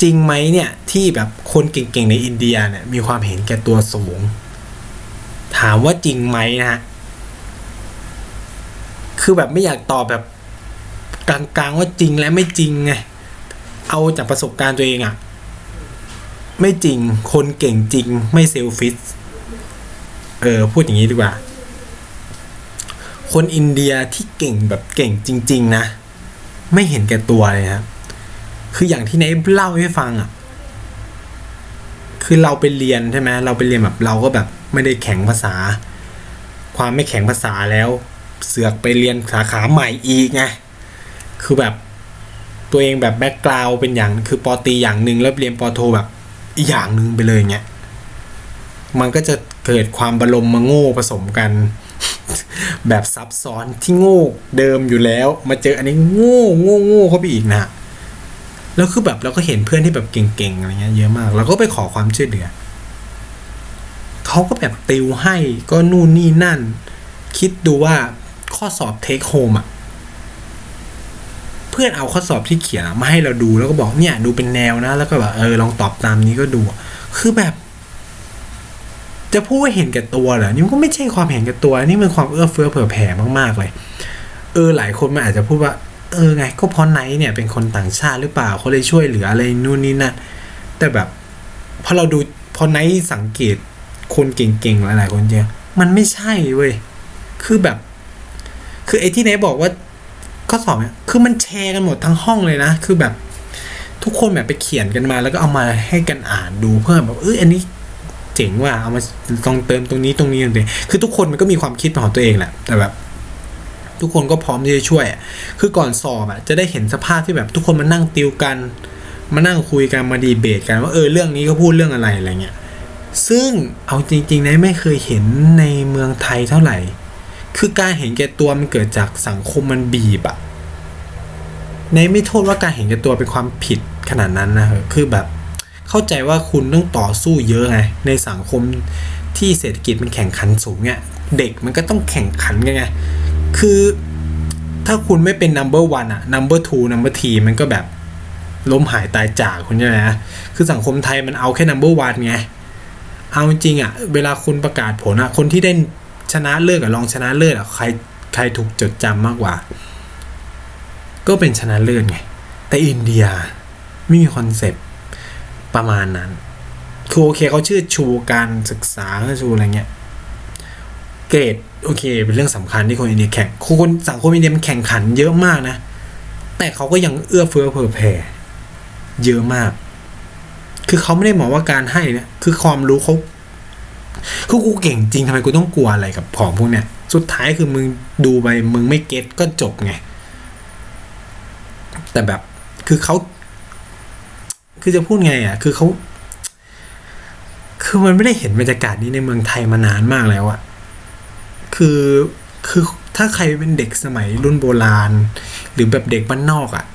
จริงไหมเนี่ยที่แบบคนเก่งๆในอินเดียเนี่ยมีความเห็นแก่ตัวสูง ถามว่าจริงไหมนะฮะคือแบบไม่อยากตอบแบบกลางๆว่าจริงและไม่จริงไงเอาจากประสบการณ์ตัวเองอะไม่จริงคนเก่งจริงไม่เซลฟิสเออพูดอย่างนี้ดีกว่า คนอินเดียที่เก่งแบบเก่งจริง ๆ นะ ไม่เห็นแก่ตัวเลยครับคืออย่างที่ไนเล่าให้ฟังอะ่ะ คือเราไปเรียนใช่ไหมเราไปเรียนแบบเราก็แบบ ไม่ได้แข็งภาษา ความไม่แข็งภาษาแล้ว เสือกไปเรียนสาขาใหม่อีกไงคือแบบตัวเองแบบแบ็กกราวเป็นอย่างคือปอตีอย่างหนึ่งแล้วเรียนปอโทแบบอีกอย่างหนึ่งไปเลยเงี้ยมันก็จะเกิดความบรมมาโง่ผสมกัน แบบซับซ้อนที่โง่เดิมอยู่แล้ว มาเจออันนี้โง่โง่โง่เข้าไปอีกนะแล้วคือแบบเราก็เห็นเพื่อนที่แบบเก่งๆอะไรเงี้ยเยอะมากเราก็ไปขอความช่วยเหลือ เขาก็แบบติวให้ก็นู่นนี่นั่น คิดดูว่าข้อสอบเทคโฮมอะ เพื่อนเอาข้อสอบที่เขียนมาให้เราดูแล้วก็บอกเนี่ยดูเป็นแนวนะ แล้วก็แบบเออลองตอบตามนี้ก็ดู คือแบบ จะพูดว่าเห็นแก่ตัวเหรอนี่มันก็ไม่ใช่ความเห็นแก่ตัว นี่มันความเอื้อเฟื้อเผื่อแผ่มากๆเลย เออหลายคนมันอาจจะพูดว่า เออไง ก็เพราะไนท์เนี่ยเป็นคนต่างชาติหรือเปล่าเขาเลยช่วยเหลืออะไรนู่นนี่นั่นแต่แบบพอเราดูพอไนท์สังเกต คนเก่งๆหลายๆคนเจอมันไม่ใช่เว้ยคือแบบ คือไอ้ที่ไนท์บอกว่าข้อสอบเนี่ยคือมันแชร์กันหมดทั้งห้องเลยนะ คือแบบ ทุกคนแบบไปเขียนกันมา แล้วก็เอามาให้กันอ่านดูเพื่อแบบเอออันนี้เจ๋งว่ะเอามาลองเติมตรงนี้ตรงนี้ตรงนี้คือทุกคนมันก็มีความคิดของตัวเองแหละแต่แบบ ทุกคนก็พร้อมที่จะช่วย คือก่อนสอบอะจะได้เห็นสภาพที่แบบทุกคนมานั่งติวกัน มานั่งคุยกันมาดีเบตกันว่าเออเรื่องนี้ก็พูดเรื่องอะไรอะไรเงี้ย ซึ่งเอาจริงๆนะไม่เคยเห็นในเมืองไทยเท่าไหร่ คือการเห็นแก่ตัวมันเกิดจากสังคมมันบีบอะในไม่โทษว่าการเห็นแก่ตัวเป็นความผิดขนาดนั้นนะคือแบบเข้าใจว่าคุณต้องต่อสู้เยอะไงในสังคมที่เศรษฐกิจมันแข่งขันสูงเนี่ยเด็กมันก็ต้องแข่งขันกันไง คือถ้าคุณไม่เป็น number one อะ number two number three มันก็แบบล้มหายตายจากคุณใช่ไหมคือสังคมไทยมันเอาแค่ number one ไง เอาจริงอะเวลาคุณประกาศผลอะคนที่ได้ชนะเลิศกับรองชนะเลิศอะใครใครถูกจดจำมากกว่า ก็เป็นชนะเลิศไง แต่อินเดียไม่มีคอนเซปต์ประมาณนั้น คือโอเคเขาชื่อชูการศึกษาชูอะไรเงี้ย เกรดโอเค เป็นเรื่องสำคัญที่คนอินเดียแข่งคนสังคมอินเดียมันแข่งขันเยอะมากนะ แต่เขาก็ยังเอื้อเฟื้อเผื่อแผ่เยอะมาก คือเขาไม่ได้มองว่าการให้เนี่ยคือความรู้เขาคือกูเก่งจริงทำไมกูต้องกลัวอะไรกับของพวกเนี้ยสุดท้ายคือมึงดูไปมึงไม่เก็ตก็จบไง แต่แบบคือเขาคือจะพูดไงอะ คือเขาคือมันไม่ได้เห็นบรรยากาศนี้ในเมืองไทยมานานมากแล้วอะคือคือถ้าใครเป็นเด็กสมัยรุ่นโบราณ หรือแบบเด็กบ้านนอกอะ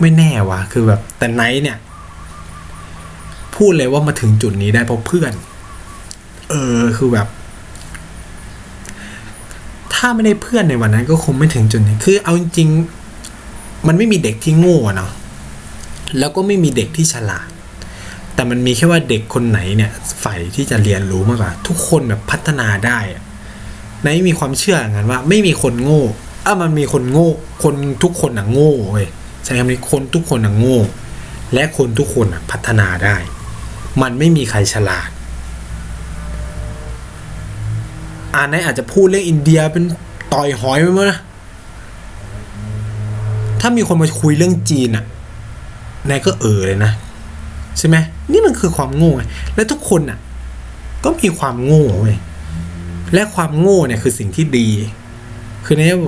ไม่แน่วะคือแบบแต่ไนท์เนี่ย พูดเลยว่ามาถึงจุดนี้ได้เพราะเพื่อน เออคือแบบ ถ้าไม่ได้เพื่อนในวันนั้น ก็คงไม่ถึงจุดนี้ คือ เอาจริงๆมันไม่มีเด็กที่โง่เนาะแล้วก็ไม่มีเด็กที่ฉลาด แต่มันมีแค่ว่าเด็กคนไหนเนี่ยใฝ่ที่จะเรียนรู้มากกว่า ทุกคนแบบพัฒนาได้อะไนมีความเชื่ออย่างนั้นว่า ไม่มีคนโง่อะมันมีคนโง่ คนทุกคนอะโง่เว้ยใช้คำนี้คนทุกคนอะโง่ และคนทุกคนอะพัฒนาได้ มันไม่มีใครฉลาดอ่านไนอาจจะพูดเรื่องอินเดียเป็นต่อยหอยไปมั้งนะ ถ้ามีคนมาคุยเรื่องจีนอะนายก็เออเลยนะ ใช่ไหมนี่มันคือความโง่ไงและทุกคนอะก็มีความโง่เว้ยและความโง่เนี่ยคือสิ่งที่ดี คือเนี่ย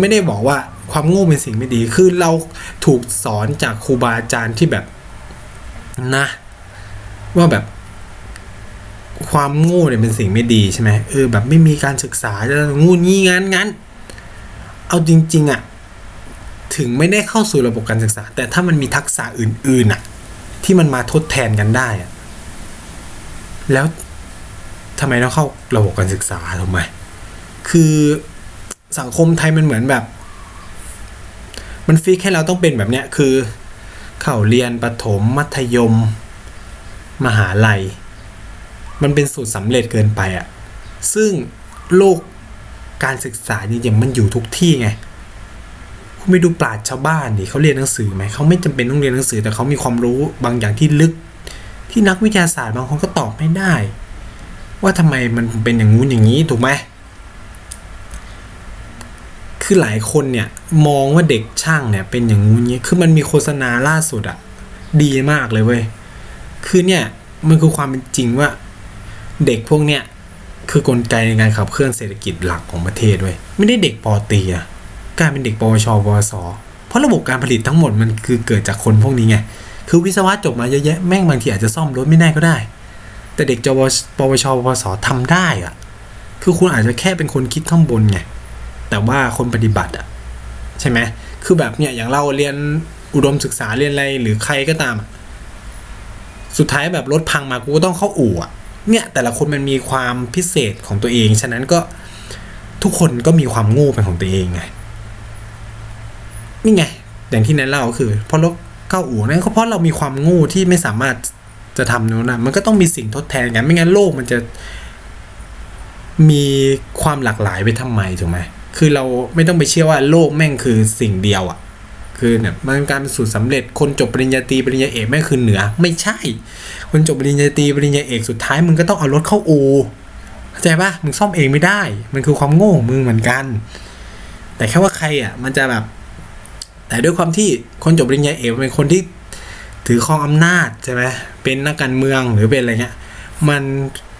ไม่ได้บอกว่าความโง่เป็นสิ่งไม่ดี คือเราถูกสอนจากครูบาอาจารย์ที่แบบนะ ว่าแบบความโง่เนี่ยเป็นสิ่งไม่ดีใช่ไหมเออแบบไม่มีการศึกษาจะงูงี้งั้นงั้น เอาจริง ๆอะถึงไม่ได้เข้าสู่ระบบการศึกษา แต่ถ้ามันมีทักษะอื่นๆอะ ที่มันมาทดแทนกันได้อะแล้วทำไมต้องเข้าระบบการศึกษาทำไมคือสังคมไทยมันเหมือนแบบ มันฟิกให้เราต้องเป็นแบบเนี้ยคือ เข้าเรียนประถมมัธยม มหาลัย มันเป็นสูตรสำเร็จเกินไปอะ่ะซึ่งโลกการศึกษาจริงๆมันอยู่ทุกที่ไงคุณไปดูปราชญ์ชาวบ้านดิเขาเรียนหนังสือไหมเขาไม่จำเป็นต้องเรียนหนังสือแต่เขามีความรู้บางอย่างที่ลึก ที่นักวิทยาศาสตร์บางคนก็ตอบไม่ได้ ว่าทำไมมันเป็นอย่างงู้นอย่างนี้ถูกไหมคือหลายคนเนี่ยมองว่าเด็กช่างเนี่ยเป็นอย่างงู้นอย่างนี้คือมันมีโฆษณาล่าสุดอะดีมากเลยเว้ย คือเนี่ยมันคือความเป็นจริงว่า เด็กพวกเนี้ยคือกลไกในการขับเคลื่อนเศรษฐกิจหลักของประเทศด้วยไม่ได้เด็กปอตีอะกลายเป็นเด็กปวชปวสเพราะระบบการผลิตทั้งหมดมันคือเกิดจากคนพวกนี้ไงคือวิศวะจบมาเยอะแยะแม่งบางทีอาจจะซ่อมรถไม่ได้ก็ได้ แต่เด็กจวปวชปวสทำได้อะคือคุณอาจจะแค่เป็นคนคิดข้างบนไงแต่ว่าคนปฏิบัติอะใช่ไหมคือแบบเนี่ยอย่างเราเรียนอุดมศึกษาเรียนอะไรหรือใครก็ตามอะ สุดท้ายแบบรถพังมากูก็ต้องเข้าอู่อะเนี่ยแต่ละคนมันมีความพิเศษของตัวเอง ฉะนั้นก็ทุกคนก็มีความโง่เป็นของตัวเองไง นี่ไง อย่างที่แนนเล่าก็คือเพราะรถเข้าอู่นั่นก็เพราะเรามีความโง่ที่ไม่สามารถจะทำนู้นนะมันก็ต้องมีสิ่งทดแทนกัน ไม่งั้นโลกมันจะมีความหลากหลายไปทำไมถูกไหมคือเราไม่ต้องไปเชื่อว่าโลกแม่งคือสิ่งเดียวอะ่ะ คือเนี่ยมันการเป็นสูตรสำเร็จคนจบปริญญาตรีปริญญาเอกแม่คือเหนือ ไม่ใช่ คนจบปริญญาตรีปริญญาเอกสุดท้ายมึงก็ต้องเอารถเข้าอู่เข้าใจปะมึงซ่อมเองไม่ได้ มันคือความโง่ของมึงเหมือนกัน แต่แค่ว่าใครอะมันจะแบบ แต่ด้วยความที่คนจบปริญญาเอกเป็นคนที่ถือครองอำนาจใช่ไหมเป็นนักการเมืองหรือเป็นอะไรเงี้ย มัน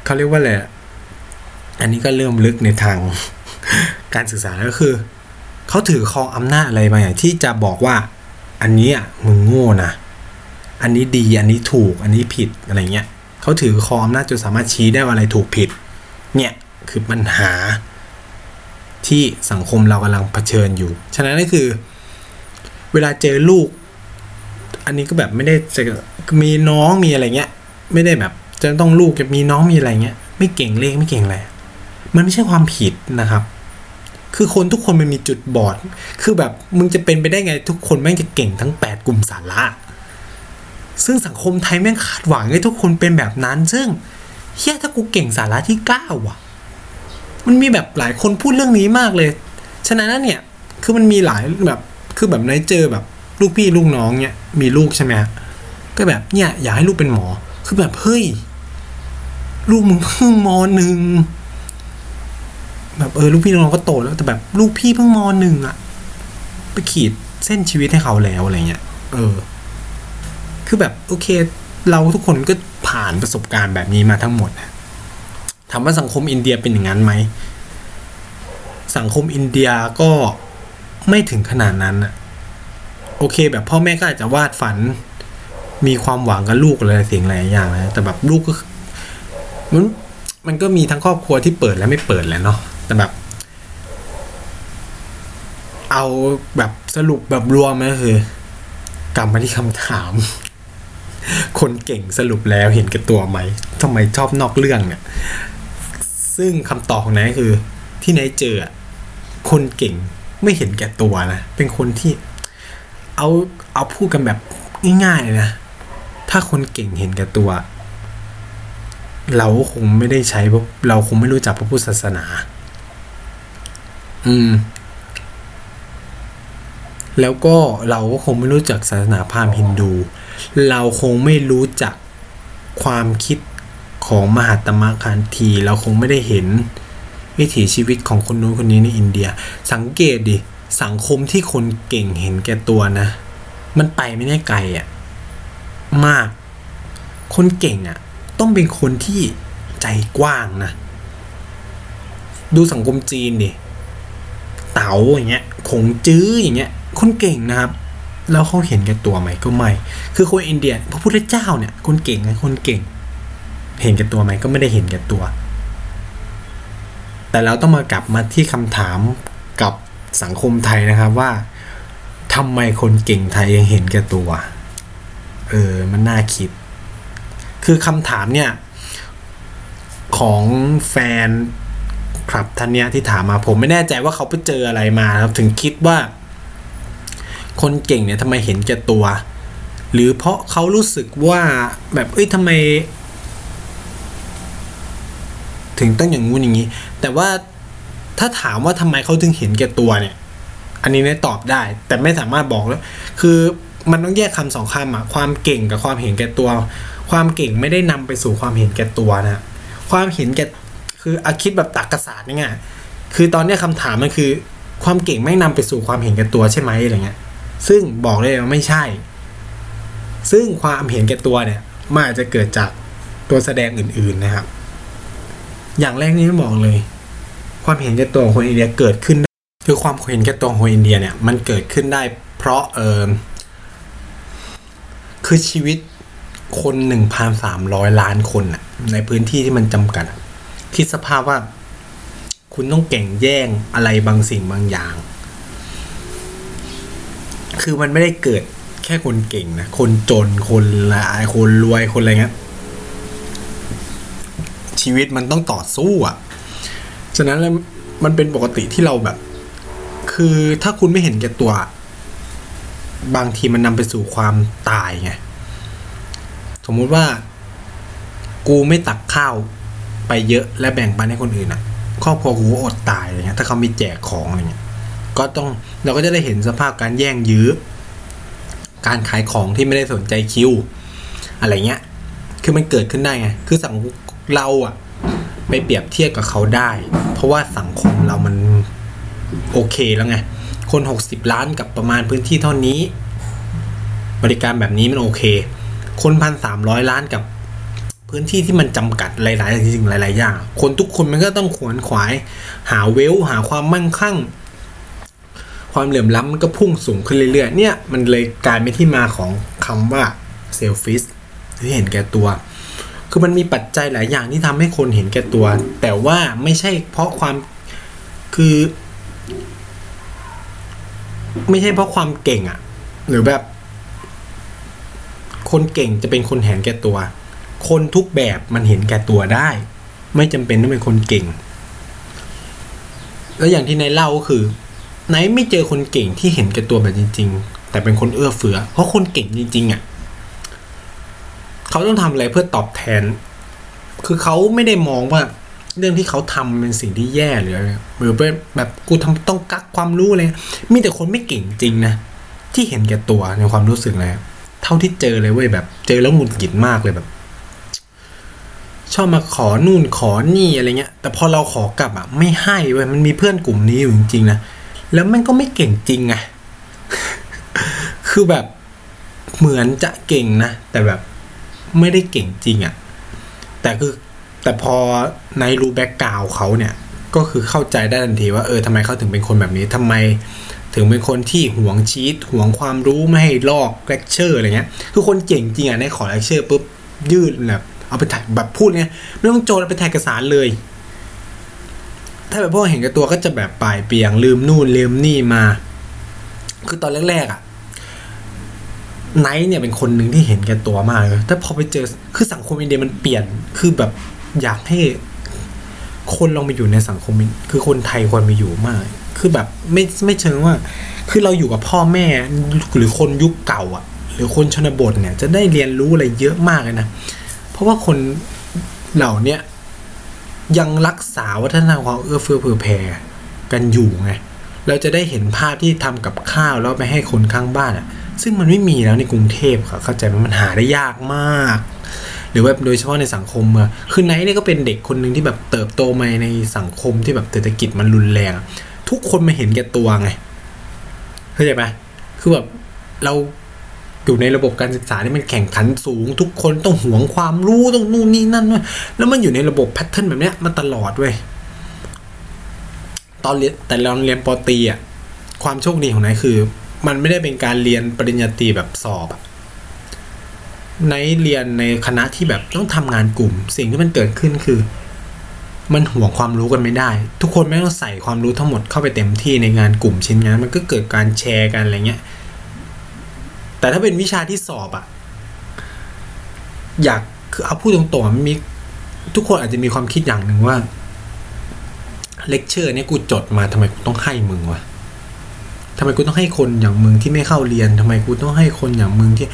เขาเรียกว่าอะไรอะอันนี้ก็เริ่มลึกในทางการศึกษาก็คือ เขาถือครองอำนาจอะไรบาอย่างที่จะบอกว่า อันนี้มึงโง่นะ อันนี้ดีอันนี้ถูกอันนี้ผิดอะไรเงี้ยเขาถือครองอำนาจจนสามารถชี้ได้ว่าอะไรถูกผิด เนี่ยคือปัญหาที่สังคมเรากำลังเผชิญอยู่ ฉะนั้นก็คือ เวลาเจอลูก อันนี้ก็แบบไม่ได้จะมีน้องมีอะไรเงี้ย ไม่ได้แบบจะต้องลูกจะมีน้องมีอะไรเงี้ย ไม่เก่งเลขไม่เก่งอะไร มันไม่ใช่ความผิดนะครับ คือคนทุกคนมันมีจุดบอด คือแบบมึงจะเป็นไปได้ไงทุกคนแม่งจะเก่งทั้ง 8 กลุ่มสาระ ซึ่งสังคมไทยแม่งคาดหวังให้ทุกคนเป็นแบบนั้น ซึ่งเฮียถ้ากูเก่งสาระที่9ว่ะ มันมีแบบหลายคนพูดเรื่องนี้มากเลย ฉะนั้นเนี่ย คือมันมีหลายแบบ คือแบบในเจอแบบลูกพี่ลูกน้องเนี่ยมีลูกใช่ไหมก็แบบเนี่ยอยากให้ลูกเป็นหมอ คือแบบเฮ้ย ลูกมึงเพิ่งมหนึ่ง แบบเออลูกพี่น้องก็โตแล้วแต่แบบลูกพี่เพิ่งมหนึ่งอะไปขีดเส้นชีวิตให้เขาแล้วอะไรเงี้ยเออ คือแบบโอเค เราทุกคนก็ผ่านประสบการณ์แบบนี้มาทั้งหมดถามว่าสังคมอินเดียเป็นอย่างนั้นไหมสังคมอินเดียก็ไม่ถึงขนาดนั้นอะโอเค แบบพ่อแม่ก็อาจจะวาดฝัน มีความหวังกับลูกอะไรสิ่งหลายอย่างนะแต่แบบลูกก็มันมันก็มีทั้งครอบครัวที่เปิดและไม่เปิดแหละเนาะ แต่แบบ เอาแบบสรุปแบบรวมก็คือกลับมาที่คำถาม คนเก่งสรุปแล้วเห็นแก่ตัวไหมทำไมชอบนอกเรื่องเนี่ย ซึ่งคำตอบของนายคือ ที่นายเจอคนเก่งไม่เห็นแก่ตัวนะ เป็นคนที่เอาเอาพูดกันแบบง่ายๆเลยนะ ถ้าคนเก่งเห็นแก่ตัว เราคงไม่ได้ใช้เราคงไม่รู้จักพระพุทธศาสนา อืม แล้วก็เราก็คงไม่รู้จักศาสนาพราหมณ์ฮินดู เราคงไม่รู้จักความคิดของมหาตมะคันธีเราคงไม่ได้เห็นวิถีชีวิตของคนนู้นคนนี้ในอินเดีย สังเกตดิ สังคมที่คนเก่งเห็นแก่ตัวนะ มันไปไม่ได้ไกลอะ่ะ มาก คนเก่งอะ่ะ ต้องเป็นคนที่ใจกว้างนะ ดูสังคมจีนดิ เต๋าอย่างเงี้ยคงจื้ออย่างเงี้ยคนเก่งนะครับ แล้วเขาเห็นแก่ตัวไหมก็ไม่ คือคนอินเดียพระพุทธเจ้าเนี่ยคนเก่งไงคนเก่ง เห็นแก่ตัวไหมก็ไม่ได้เห็นแก่ตัว แต่เราต้องมากลับมาที่คำถามกับสังคมไทยนะครับว่าทำไมคนเก่งไทยยังเห็นแก่ตัว เออมันน่าคิด คือคำถามเนี่ยของแฟน คลับท่านเนี้ยที่ถามมาผมไม่แน่ใจว่าเขาไปเจออะไรมาครับถึงคิดว่า คนเก่งเนี่ยทำไมเห็นแก่ตัว หรือเพราะเขารู้สึกว่าแบบเอ้ยทำไม ถึงต้องอย่างงู้นอย่างนี้ แต่ว่าถ้าถามว่าทำไมเขาถึงเห็นแก่ตัวเนี่ย อันนี้เนี่ยตอบได้ แต่ไม่สามารถบอกแล้ว คือมันต้องแยกคำสองคำอะความเก่งกับความเห็นแก่ตัว ความเก่งไม่ได้นำไปสู่ความเห็นแก่ตัวนะความเห็นแก่ คืออาคิดแบบตักกศาสตร์นี่ไงคือตอนนี้ยคำถามมันคือ ความเก่งไม่นำไปสู่ความเห็นแก่ตัวใช่ไหมอะไรเงี้ย ซึ่งบอกเลยว่าไม่ใช่ ซึ่งความเห็นแก่ตัวเนี่ยมันอาจจะเกิดจากตัวแสดงอื่น ๆนะครับ อย่างแรกนี่ต้องบอกเลย ความเห็นแก่ตัวของคนอินเดียเกิดขึ้นคือความเห็นแก่ตัวของคนอินเดียเนี่ยมันเกิดขึ้นได้เพราะเออคือชีวิตคนหนึ่งพันสามร้อยล้านคนน่ะในพื้นที่ที่มันจำกัด คิดสภาพว่า คุณต้องเก่งแย่งอะไรบางสิ่งบางอย่าง คือมันไม่ได้เกิดแค่คนเก่งนะ คนจนคนละอายคนรวยคนอะไรเงี้ยชีวิตมันต้องต่อสู้อะ ฉะนั้นแล้วมันเป็นปกติที่เราแบบ คือถ้าคุณไม่เห็นแก่ตัว บางทีมันนำไปสู่ความตายไง สมมุติว่า กูไม่ตักข้าว ไปเยอะและแบ่งปันให้คนอื่นอะครอบครัวกูอดตายอะไรเงี้ยถ้าเขามีแจกของอะไรเงี้ยก็ต้องเราก็จะได้เห็นสภาพการแย่งยื้อ การขายของที่ไม่ได้สนใจคิว อะไรเงี้ย คือมันเกิดขึ้นได้ไง คือสังเราอะไปเปรียบเทียบกับเขาได้ เพราะว่าสังคมเรามันโอเคแล้วไง คน 60 ล้านกับประมาณพื้นที่เท่านี้ บริการแบบนี้มันโอเค คนพันสามร้อยล้านกับ พื้นที่ที่มันจำกัดหลายๆสิ่งหลาย ๆ อย่าง คนทุกคนมันก็ต้องขวนขวาย หาเวลหาความมั่งคั่ง ความเหลื่อมล้ำมันก็พุ่งสูงขึ้นเรื่อย ๆ เนี่ยมันเลยกลายเป็นที่มาของคำว่าเซลฟิสที่เห็นแก่ตัว คือมันมีปัจจัยหลายอย่างที่ทำให้คนเห็นแก่ตัว แต่ว่าไม่ใช่เพราะความคือ ไม่ใช่เพราะความเก่งอะหรือแบบ คนเก่งจะเป็นคนเห็นแก่ตัว คนทุกแบบมันเห็นแก่ตัวได้ ไม่จำเป็นต้องเป็นคนเก่ง แล้วอย่างที่นายเล่าก็คือไหนไม่เจอคนเก่งที่เห็นแก่ตัวแบบจริง ๆ แต่เป็นคนเอื้อเฟื้อเพราะคนเก่งจริงๆอะเขาต้องทำอะไรเพื่อตอบแทน คือเขาไม่ได้มองว่าเรื่องที่เขาทำเป็นสิ่งที่แย่หรืออะไรหรือเป็นแบบกูทำต้องกักความรู้เลย มีแต่คนไม่เก่งจริงนะที่เห็นแก่ตัวในความรู้สึกเลยเท่าที่เจอเลยเว้ยแบบ เจอแล้วหงุดหงิดมากเลยแบบ ชอบมาขอนู่นขอนี่อะไรเงี้ย แต่พอเราขอกลับอะไม่ให้เว้ยมันมีเพื่อนกลุ่มนี้อยู่จริงๆนะแล้วมันก็ไม่เก่งจริงไงคือแบบเหมือนจะเก่งนะแต่แบบไม่ได้เก่งจริงอะ่ะ แต่คือแต่พอไนท์รู้ background เขาเนี่ย ก็คือเข้าใจได้ทันทีว่าเออทำไมเขาถึงเป็นคนแบบนี้ทำไมถึงเป็นคนที่หวงชีตหวงความรู้ไม่ให้ลอกเลคเชอร์อะไรเงี้ยคือคนเก่งจริงอะไนท์ขอเลคเชอร์ปุ๊บยื่นแบบ เอาไปถ่ายแบบพูดเนี่ยไม่ต้องโจนเอาไปถ่ายเอกสารเลย ถ้าแบบพวกเห็นกับตัวก็จะแบบปลายเปียงลืมนู่นลืมนี่มา คือตอนแรกๆอะไนท์เนี่ยเป็นคนหนึ่งที่เห็นแก่ตัวมากเลยแต่พอไปเจอคือสังคมอินเดียมันเปลี่ยน คือแบบอยากให้คนลองไปอยู่ในสังคม คือคนไทยควรไปอยู่มาก คือแบบไม่ไม่เชิงว่า คือเราอยู่กับพ่อแม่ หรือคนยุคเก่าอะ หรือคนชนบทเนี่ยจะได้เรียนรู้อะไรเยอะมากเลยนะ ราะว่าคนเหล่าเนี้ยยังรักษาวัฒนธรรมความเอื้อเฟื้อเผื่อแผ่กันอยู่ไงเราจะได้เห็นภาพที่ทำกับข้าวแล้วไปให้คนข้างบ้านอะ ซึ่งมันไม่มีแล้วในกรุงเทพค่ะเข้าใจไหมมันหาได้ยากมาก หรือว่าโดยเฉพาะในสังคมเมือคือไนท์เนี่ยก็เป็นเด็กคนหนึ่งที่แบบเติบโตมาในสังคมที่แบบเศรษฐกิจมันรุนแรง ทุกคนมาเห็นแก่ตัวไงเข้าใจไหมคือแบบเรา อยู่ในระบบการศึกษาที่มันแข่งขันสูง ทุกคนต้องหวงความรู้ต้องนู่นนี่นั่นด้ยแล้วมันอยู่ในระบบแพทเทิร์นแบบเนี้ยมาตลอดเว้ยตอนเรียนแต่เราเรียนปอตีอะความโชคดีของนายคือ มันไม่ได้เป็นการเรียนปริญญาตรีแบบสอบอะในเรียนในคณะที่แบบต้องทำงานกลุ่ม สิ่งที่มันเกิดขึ้นคือ มันห่วงความรู้กันไม่ได้ ทุกคนไม่ต้องใส่ความรู้ทั้งหมดเข้าไปเต็มที่ในงานกลุ่มชิ้นงานมันก็เกิดการแชร์กันอะไรเงี้ย แต่ถ้าเป็นวิชาที่สอบอะอยากคือเอาพูดตรงๆมันมีทุกคนอาจจะมีความคิดอย่างหนึ่งว่าเลคเชอร์เนี่ยกูจดมาทำไมกูต้องให้มึงวะทำไมกูต้องให้คนอย่างมึงที่ไม่เข้าเรียนทำไมกูต้องให้คนอย่างมึงที่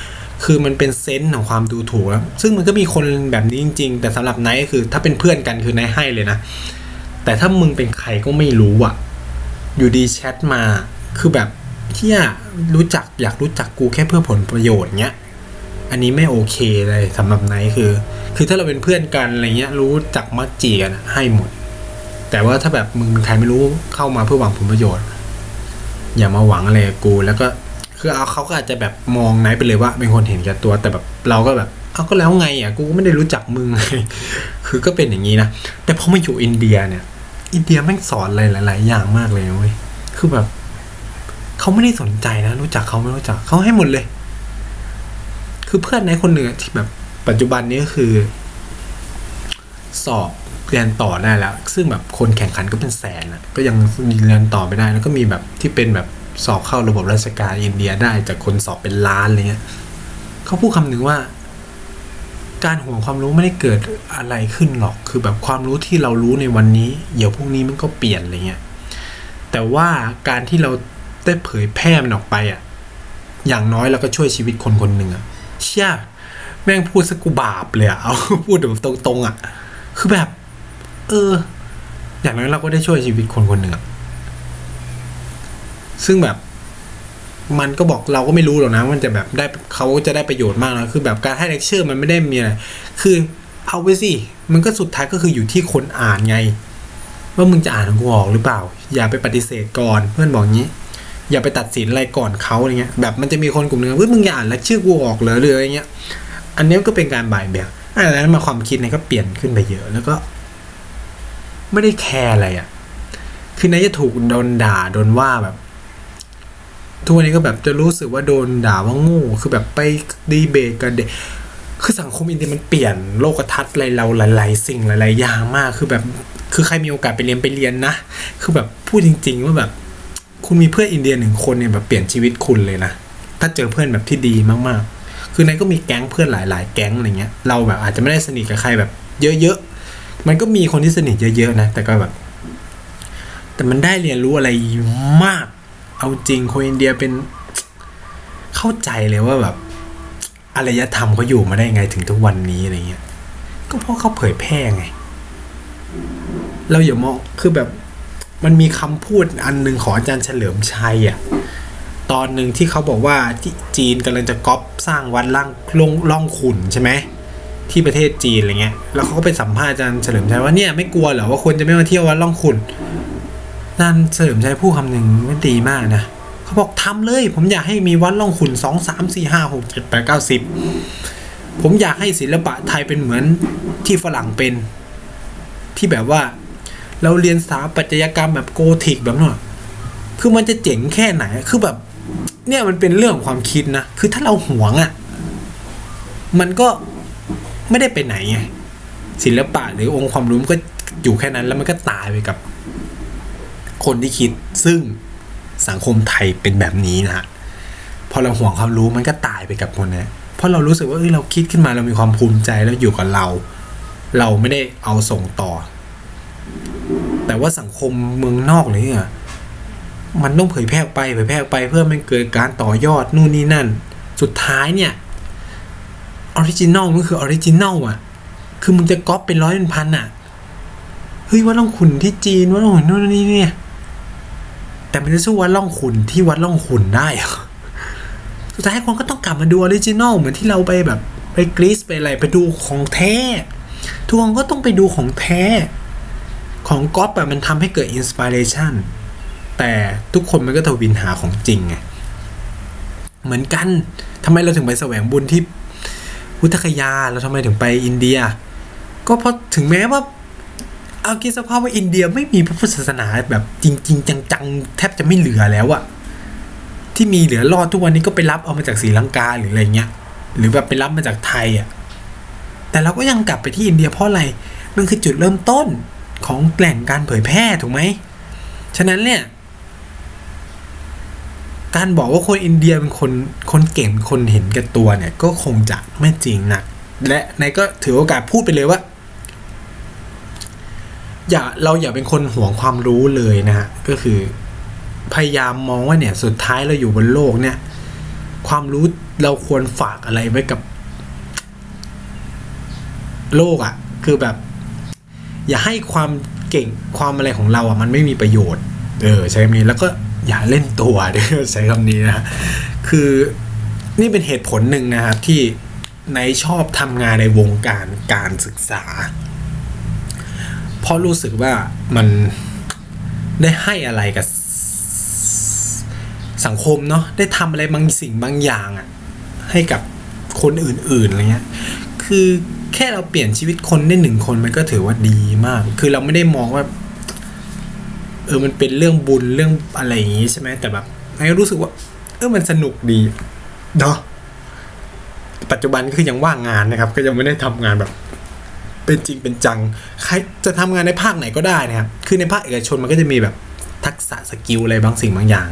คือมันเป็นเซนส์ของความดูถูกแล้ว ซึ่งมันก็มีคนแบบนี้จริง ๆ แต่สำหรับไนท์ก็คือ ถ้าเป็นเพื่อนกันคือนายให้เลยนะ แต่ถ้ามึงเป็นใครก็ไม่รู้อะอยู่ดีแชทมา คือแบบ ที่รู้จักอยากรู้จักกูแค่เพื่อผลประโยชน์เนี้ย อันนี้ไม่โอเคเลยสำหรับไนคือ คือถ้าเราเป็นเพื่อนกันอะไรเงี้ย รู้จักมักจีกันให้หมด แต่ว่าถ้าแบบมึงเป็นใครไม่รู้เข้ามาเพื่อหวังผลประโยชน์ อย่ามาหวังอะไรกูแล้วก็คือเอาเขาก็อาจจะแบบมองไนไปเลยว่า เป็นคนเห็นแก่ตัวแต่แบบเราก็แบบเอาก็แล้วไงอะกูก็ไม่ได้รู้จักมึงไงคือก็เป็นอย่างนี้นะแต่พอมาอยู่อินเดียเนี่ย อินเดียแม่งสอนอะไรหลาย ๆ อย่างมากเลยเว้ยคือแบบ เขาไม่ได้สนใจนะ รู้จักเขาไม่รู้จักเขาให้หมดเลย คือเพื่อนในคนหนึ่งอที่แบบปัจจุบันนี้ก็คือ สอบเรียนต่อได้แล้ว ซึ่งแบบคนแข่งขันก็เป็นแสนอะก็ยังเรียนต่อไปได้ แล้วก็มีแบบที่เป็นแบบสอบเข้าระบบราชการอินเดียได้จากคนสอบเป็นล้านอะไรเงี้ยเขาพูดคำหนึ่งว่า การห่วงความรู้ไม่ได้เกิดอะไรขึ้นหรอก คือแบบความรู้ที่เรารู้ในวันนี้ เดี๋ยวพรุ่งนี้มันก็เปลี่ยนอะไรเงี้ยแต่ว่าการที่เรา ได้เผยแพร่มันออกไปอะ อย่างน้อยเราก็ช่วยชีวิตคนคนหนึ่งอะ เชี่ยแม่งพูดสกูบาปเลยอะเอาพูดแบบตรงๆอะ คือแบบ เออ อย่างน้อยเราก็ได้ช่วยชีวิตคนคนหนึ่งอะ ซึ่งแบบ มันก็บอกเราก็ไม่รู้หรอกนะ มันจะแบบได้เขาจะได้ประโยชน์มากนะคือแบบการให้เลคเชอร์มันไม่ได้มีอะไรคือเอาไปสิ มันก็สุดท้ายก็คืออยู่ที่คนอ่านไง ว่ามึงจะอ่านของกูออกหรือเปล่า อย่าไปปฏิเสธก่อน เพื่อนบอกงี้ อย่าไปตัดสินอะไรก่อนเขาอะไรเงี้ยแบบมันจะมีคนกลุ่มหนึ่งเฮ้ยมึงอย่าอ่านเลคเชอร์กูออกเลยหรืออะไรเงี้ย อันนี้ก็เป็นการบ่ายเบี่ยงอันนั้นมาความคิดเนี่ยก็เปลี่ยนขึ้นไปเยอะ แล้วก็ ไม่ได้ care อะไรอะ คือไนท์จะถูกโดนด่าโดนว่าแบบทุกวันนี้ก็แบบจะรู้สึกว่าโดนด่าว่าโง่คือแบบไปดีเบตกันเด็กคือสังคมอินเดียมันเปลี่ยนโลกทัศน์อะไรเราหลาย ๆ สิ่งหลาย ๆ อย่างมาก คือแบบ คือใครมีโอกาสไปเรียนไปเรียนนะ คือแบบพูดจริง ๆ ว่าแบบ คุณมีเพื่อนอินเดียหนึ่งคนเนี่ยแบบเปลี่ยนชีวิตคุณเลยนะถ้าเจอเพื่อนแบบที่ดีมากๆ คือในก็มีแก๊งเพื่อนหลาย ๆ แก๊งอะไรเงี้ย เราแบบอาจจะไม่ได้สนิทกับใครแบบเยอะๆ มันก็มีคนที่สนิทเยอะๆนะ แต่ก็แบบ แต่มันได้เรียนรู้อะไรมาก เอาจริงคนอินเดียเป็น เข้าใจเลยว่าแบบอารยธรรมเขาอยู่มาได้ไงถึงทุกวันนี้อะไรเงี้ย ก็เพราะเขาเผยแพร่ไง เราอย่ามอง คือแบบ มันมีคำพูดอันหนึ่งของอาจารย์เฉลิมชัยอะตอนหนึ่งที่เขาบอกว่าที่จีนกำลังจะก๊อปสร้างวัดล่างลงล่องขุนใช่ไหมที่ประเทศจีนอะไรเงี้ย แล้วเขาก็ไปสัมภาษณ์อาจารย์เฉลิมชัยว่าเนี่ยไม่กลัวเหรอว่าคนจะไม่มาเที่ยววัดล่องขุนอาจารย์เฉลิมชัยพูดคำหนึ่งไม่ดีมากนะเขาบอกทำเลย ผมอยากให้มีวัดล่องขุนสองสามสี่ห้าหกเจ็ดแปดเก้าสิบผมอยากให้ศิลปะไทยเป็นเหมือนที่ฝรั่งเป็น ที่แบบว่า เราเรียนสถาปัตยกรรมแบบโกธิกแบบนั้นอะคือมันจะเจ๋งแค่ไหน คือแบบ เนี่ยมันเป็นเรื่องของความคิดนะ คือถ้าเราหวงอะ่ะ มันก็ไม่ได้ไปไหนไง ศิลปะหรือองค์ความรู้มันก็อยู่แค่นั้น แล้วมันก็ตายไปกับ คนที่คิด ซึ่งสังคมไทยเป็นแบบนี้นะฮะ พอเราห่วงความรู้มันก็ตายไปกับคนนะเพราะเรารู้สึกว่าเอ้ยเราคิดขึ้นมาเรามีความภูมิใจแล้วอยู่กับเรา เราไม่ได้เอาส่งต่อ แต่ว่าสังคมเมืองนอกเลยเนี่ยมันต้องเผยแพร่ไปเผยแพร่ไปเพื่อมันเกิดการต่อยอดนู่นนี่นั่น สุดท้ายเนี่ยoriginal มันคือ original อะ คือมึงจะก๊อปเป็นร้อยเป็นพันอะ เฮ้ยวัดร่องขุ่นที่จีนวัดร่องขุ่นนู่นนี่เนี่ย แต่มันจะสู้วัดร่องขุ่นที่วัดร่องขุ่นได้เหรอสุดท้ายคนก็ต้องกลับมาดู original เหมือนที่เราไปแบบ ไปกรีซไปอะไรไปดูของแท้ ทุกคนก็ต้องไปดูของแท้ ของก๊อปอะมันทำให้เกิด inspiration แต่ทุกคนมันก็ถวิลหาของจริงไงเหมือนกันทำไมเราถึงไปแสวงบุญที่พุทธคยาเราทำไมถึงไปอินเดีย ก็เพราะถึงแม้ว่าเอาคิดสภาพว่าอินเดียไม่มีพระพุทธศาสนาแบบจริง ๆ จังๆ แทบจะไม่เหลือแล้วอะที่มีเหลือรอดทุกวันนี้ก็ไปรับเอามาจากศรีลังกาหรืออะไรเงี้ยหรือแบบไปรับมาจากไทยอะแต่เราก็ยังกลับไปที่อินเดียเพราะอะไรมันคือจุดเริ่มต้น ของแหล่งการเผยแพร่ถูกไหม ฉะนั้นเนี่ย การบอกว่าคนอินเดียเป็นคนคนเก่งคนเห็นแก่ตัวเนี่ย ก็คงจะไม่จริงนะและนายก็ถือโอกาสพูดไปเลยว่า อย่าเราอย่าเป็นคนห่วงความรู้เลยนะฮะก็คือพยายามมองว่าเนี่ยสุดท้ายเราอยู่บนโลกเนี่ย ความรู้เราควรฝากอะไรไว้กับ โลกอะ่ะ คือแบบ อย่าให้ความเก่งความอะไรของเราอะมันไม่มีประโยชน์ เออใช้คำนี้แล้วก็อย่าเล่นตัวด้วยใช้คำนี้นะคือนี่เป็นเหตุผลหนึ่งนะครับที่ในชอบทำงานในวงการการศึกษา เพราะรู้สึกว่ามันได้ให้อะไรกับสังคมเนาะได้ทำอะไรบางสิ่งบางอย่างอะให้กับคนอื่นๆอะไรเงี้ยคือ ค่เราเปลี่ยนชีวิตคนได้หนึ่งคนมันก็ถือว่าดีมาก คือเราไม่ได้มองว่า เออมันเป็นเรื่องบุญเรื่องอะไรอย่างงี้ใช่ไหมแต่แบบไอ้ก็รู้สึกว่า เออมันสนุกดีเนาะปัจจุบันก็คือยังว่างงานนะครับ ก็ยังไม่ได้ทำงานแบบ เป็นจริงเป็นจัง ใครจะทำงานในภาคไหนก็ได้นะครับ คือในภาคเอกชนมันก็จะมีแบบทักษะสกิลอะไรบางสิ่งบางอย่าง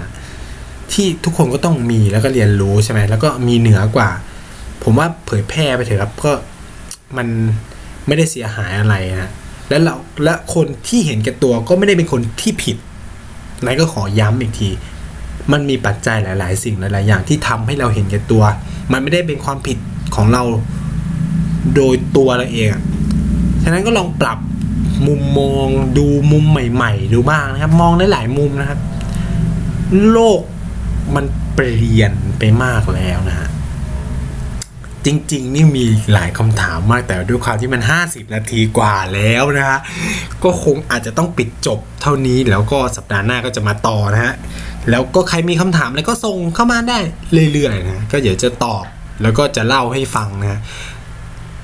ที่ทุกคนก็ต้องมีแล้วก็เรียนรู้ใช่ไหมแล้วก็มีเหนือกว่า ผมว่าเผยแพร่ไปเถอะครับก็ มันไม่ได้เสียหายอะไรนะและเราและคนที่เห็นแก่ตัวก็ไม่ได้เป็นคนที่ผิดนายก็ขอย้ำอีกที มันมีปัจจัยหลาย ๆ สิ่งหลาย ๆ อย่างที่ทำให้เราเห็นแก่ตัว มันไม่ได้เป็นความผิดของเราโดยตัวเราเอง ฉะนั้นก็ลองปรับมุมมองดูมุมใหม่ ๆ ดูบ้างนะครับ มองได้หลายมุมนะครับ โลกมันเปลี่ยนไปมากแล้วนะฮะ จริง ๆ นี่มีหลายคำถามมากแต่ด้วยความที่มัน 50 นาทีกว่าแล้วนะฮะก็คงอาจจะต้องปิดจบเท่านี้แล้วก็สัปดาห์หน้าก็จะมาต่อนะฮะแล้วก็ใครมีคำถามอะไรก็ส่งเข้ามาได้เรื่อยๆนะก็เดี๋ยวจะตอบแล้วก็จะเล่าให้ฟังนะฮะ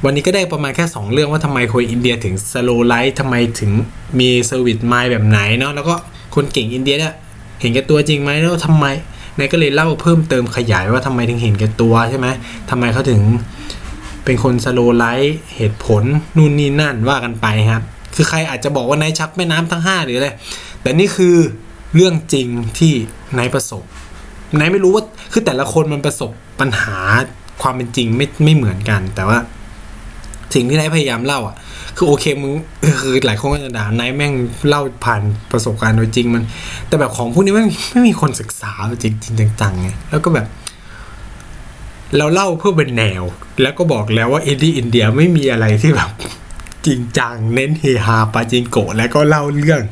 วันนี้ก็ได้ประมาณแค่ 2 เรื่องว่าทำไมคนอินเดียถึง slow life ทำไมถึงมี service mind แบบไหนเนาะแล้วก็คนเก่งอินเดียเนี่ยเห็นแก่ตัวจริงไหมแล้วทำไม ไนท์ก็เลยเล่าเพิ่มเติมขยายว่าทำไมถึงเห็นแก่ตัวใช่ไหมทำไมเขาถึงเป็นคน slow life เหตุผลนู่นนี่นั่นว่ากันไปครับ คือใครอาจจะบอกว่าไนท์ชักแม่น้ำทั้ง 5 หรืออะไร แต่นี่คือเรื่องจริงที่ไนท์ประสบไนท์ไม่รู้ว่าคือแต่ละคนมันประสบปัญหาความเป็นจริงไม่ไม่เหมือนกัน แต่ว่าสิ่งที่นายพยายามเล่าอะ คือโอเคมึงคือหลายคนก็จะด่านายแม่งเล่าผ่านประสบการณ์โดยจริงมัน แต่แบบของพวกนี้ไม่ไม่มีคนศึกษาจริงจริงจังๆไงแล้วก็แบบ เราเล่าเพื่อเป็นแนว แล้วก็บอกแล้วว่าอินดี้อินเดียไม่มีอะไรที่แบบจริงจัง เน้นเฮฮาปาจิงโกะแล้วก็เล่าเรื่อง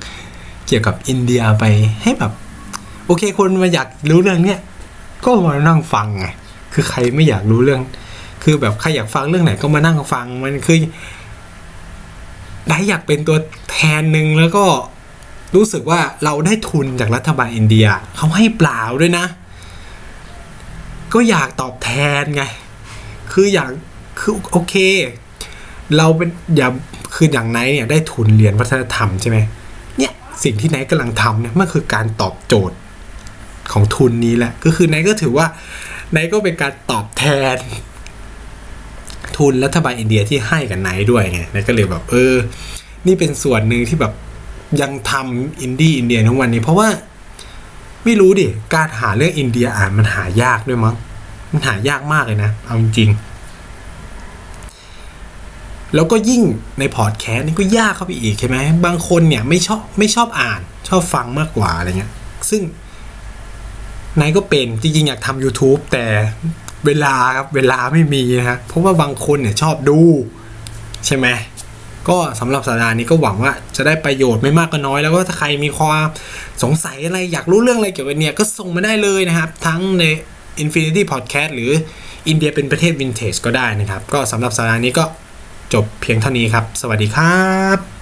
เกี่ยวกับอินเดียไปให้แบบ โอเคคนมาอยากรู้เรื่องเนี้ยก็มานั่งฟังไงคือใครไม่อยากรู้เรื่อง คือแบบใครอยากฟังเรื่องไหนก็มานั่งฟังมันคือ ได้อยากเป็นตัวแทนหนึ่งแล้วก็รู้สึกว่าเราได้ทุนจากรัฐบาลอินเดียเขาให้เปล่าด้วยนะ ก็อยากตอบแทนไง คืออยากคือโอเค เราเป็นอย่าคืออย่างไนท์เนี่ยได้ทุนเรียนวัฒนธรรมใช่ไหมเนี่ยสิ่งที่ไนท์กำลังทำเนี่ยมันคือการตอบโจทย์ของทุนนี้แหละ ก็คือไนท์ก็ถือว่าไนท์ก็เป็นการตอบแทน ทุนรัฐบาลอินเดียที่ให้กับไนท์ด้วยไงไนท์ก็เลยแบบเออ นี่เป็นส่วนหนึ่งที่แบบยังทำ Indie India ถึงวันนี้ เพราะว่าไม่รู้ดิ การหาเรื่องอินเดียอ่านมันหายากด้วยมั้ง มันหายากมากเลยนะ เอาจริงๆแล้วก็ยิ่งในพอดแคสต์นี่ก็ยากเข้าไปอีกใช่ไหม บางคนเนี่ยไม่ชอบไม่ชอบอ่าน ชอบฟังมากกว่าอะไรเงี้ย ซึ่งนายก็เป็นจริงๆ อยากทำ YouTube แต่ เวลาครับเวลาไม่มีนะฮะเพราะว่าบางคนเนี่ยชอบดู ใช่ไหมก็สำหรับสัปดาห์นี้ก็หวังว่าจะได้ประโยชน์ไม่มากก็น้อย แล้วก็ถ้าใครมีความสงสัยอะไรอยากรู้เรื่องอะไรเกี่ยวกับเนี่ยก็ส่งมาได้เลยนะครับ ทั้งใน Infinity Podcast หรืออินเดียเป็นประเทศวินเทจก็ได้นะครับ ก็สำหรับสัปดาห์นี้ก็จบเพียงเท่านี้ครับ สวัสดีครับ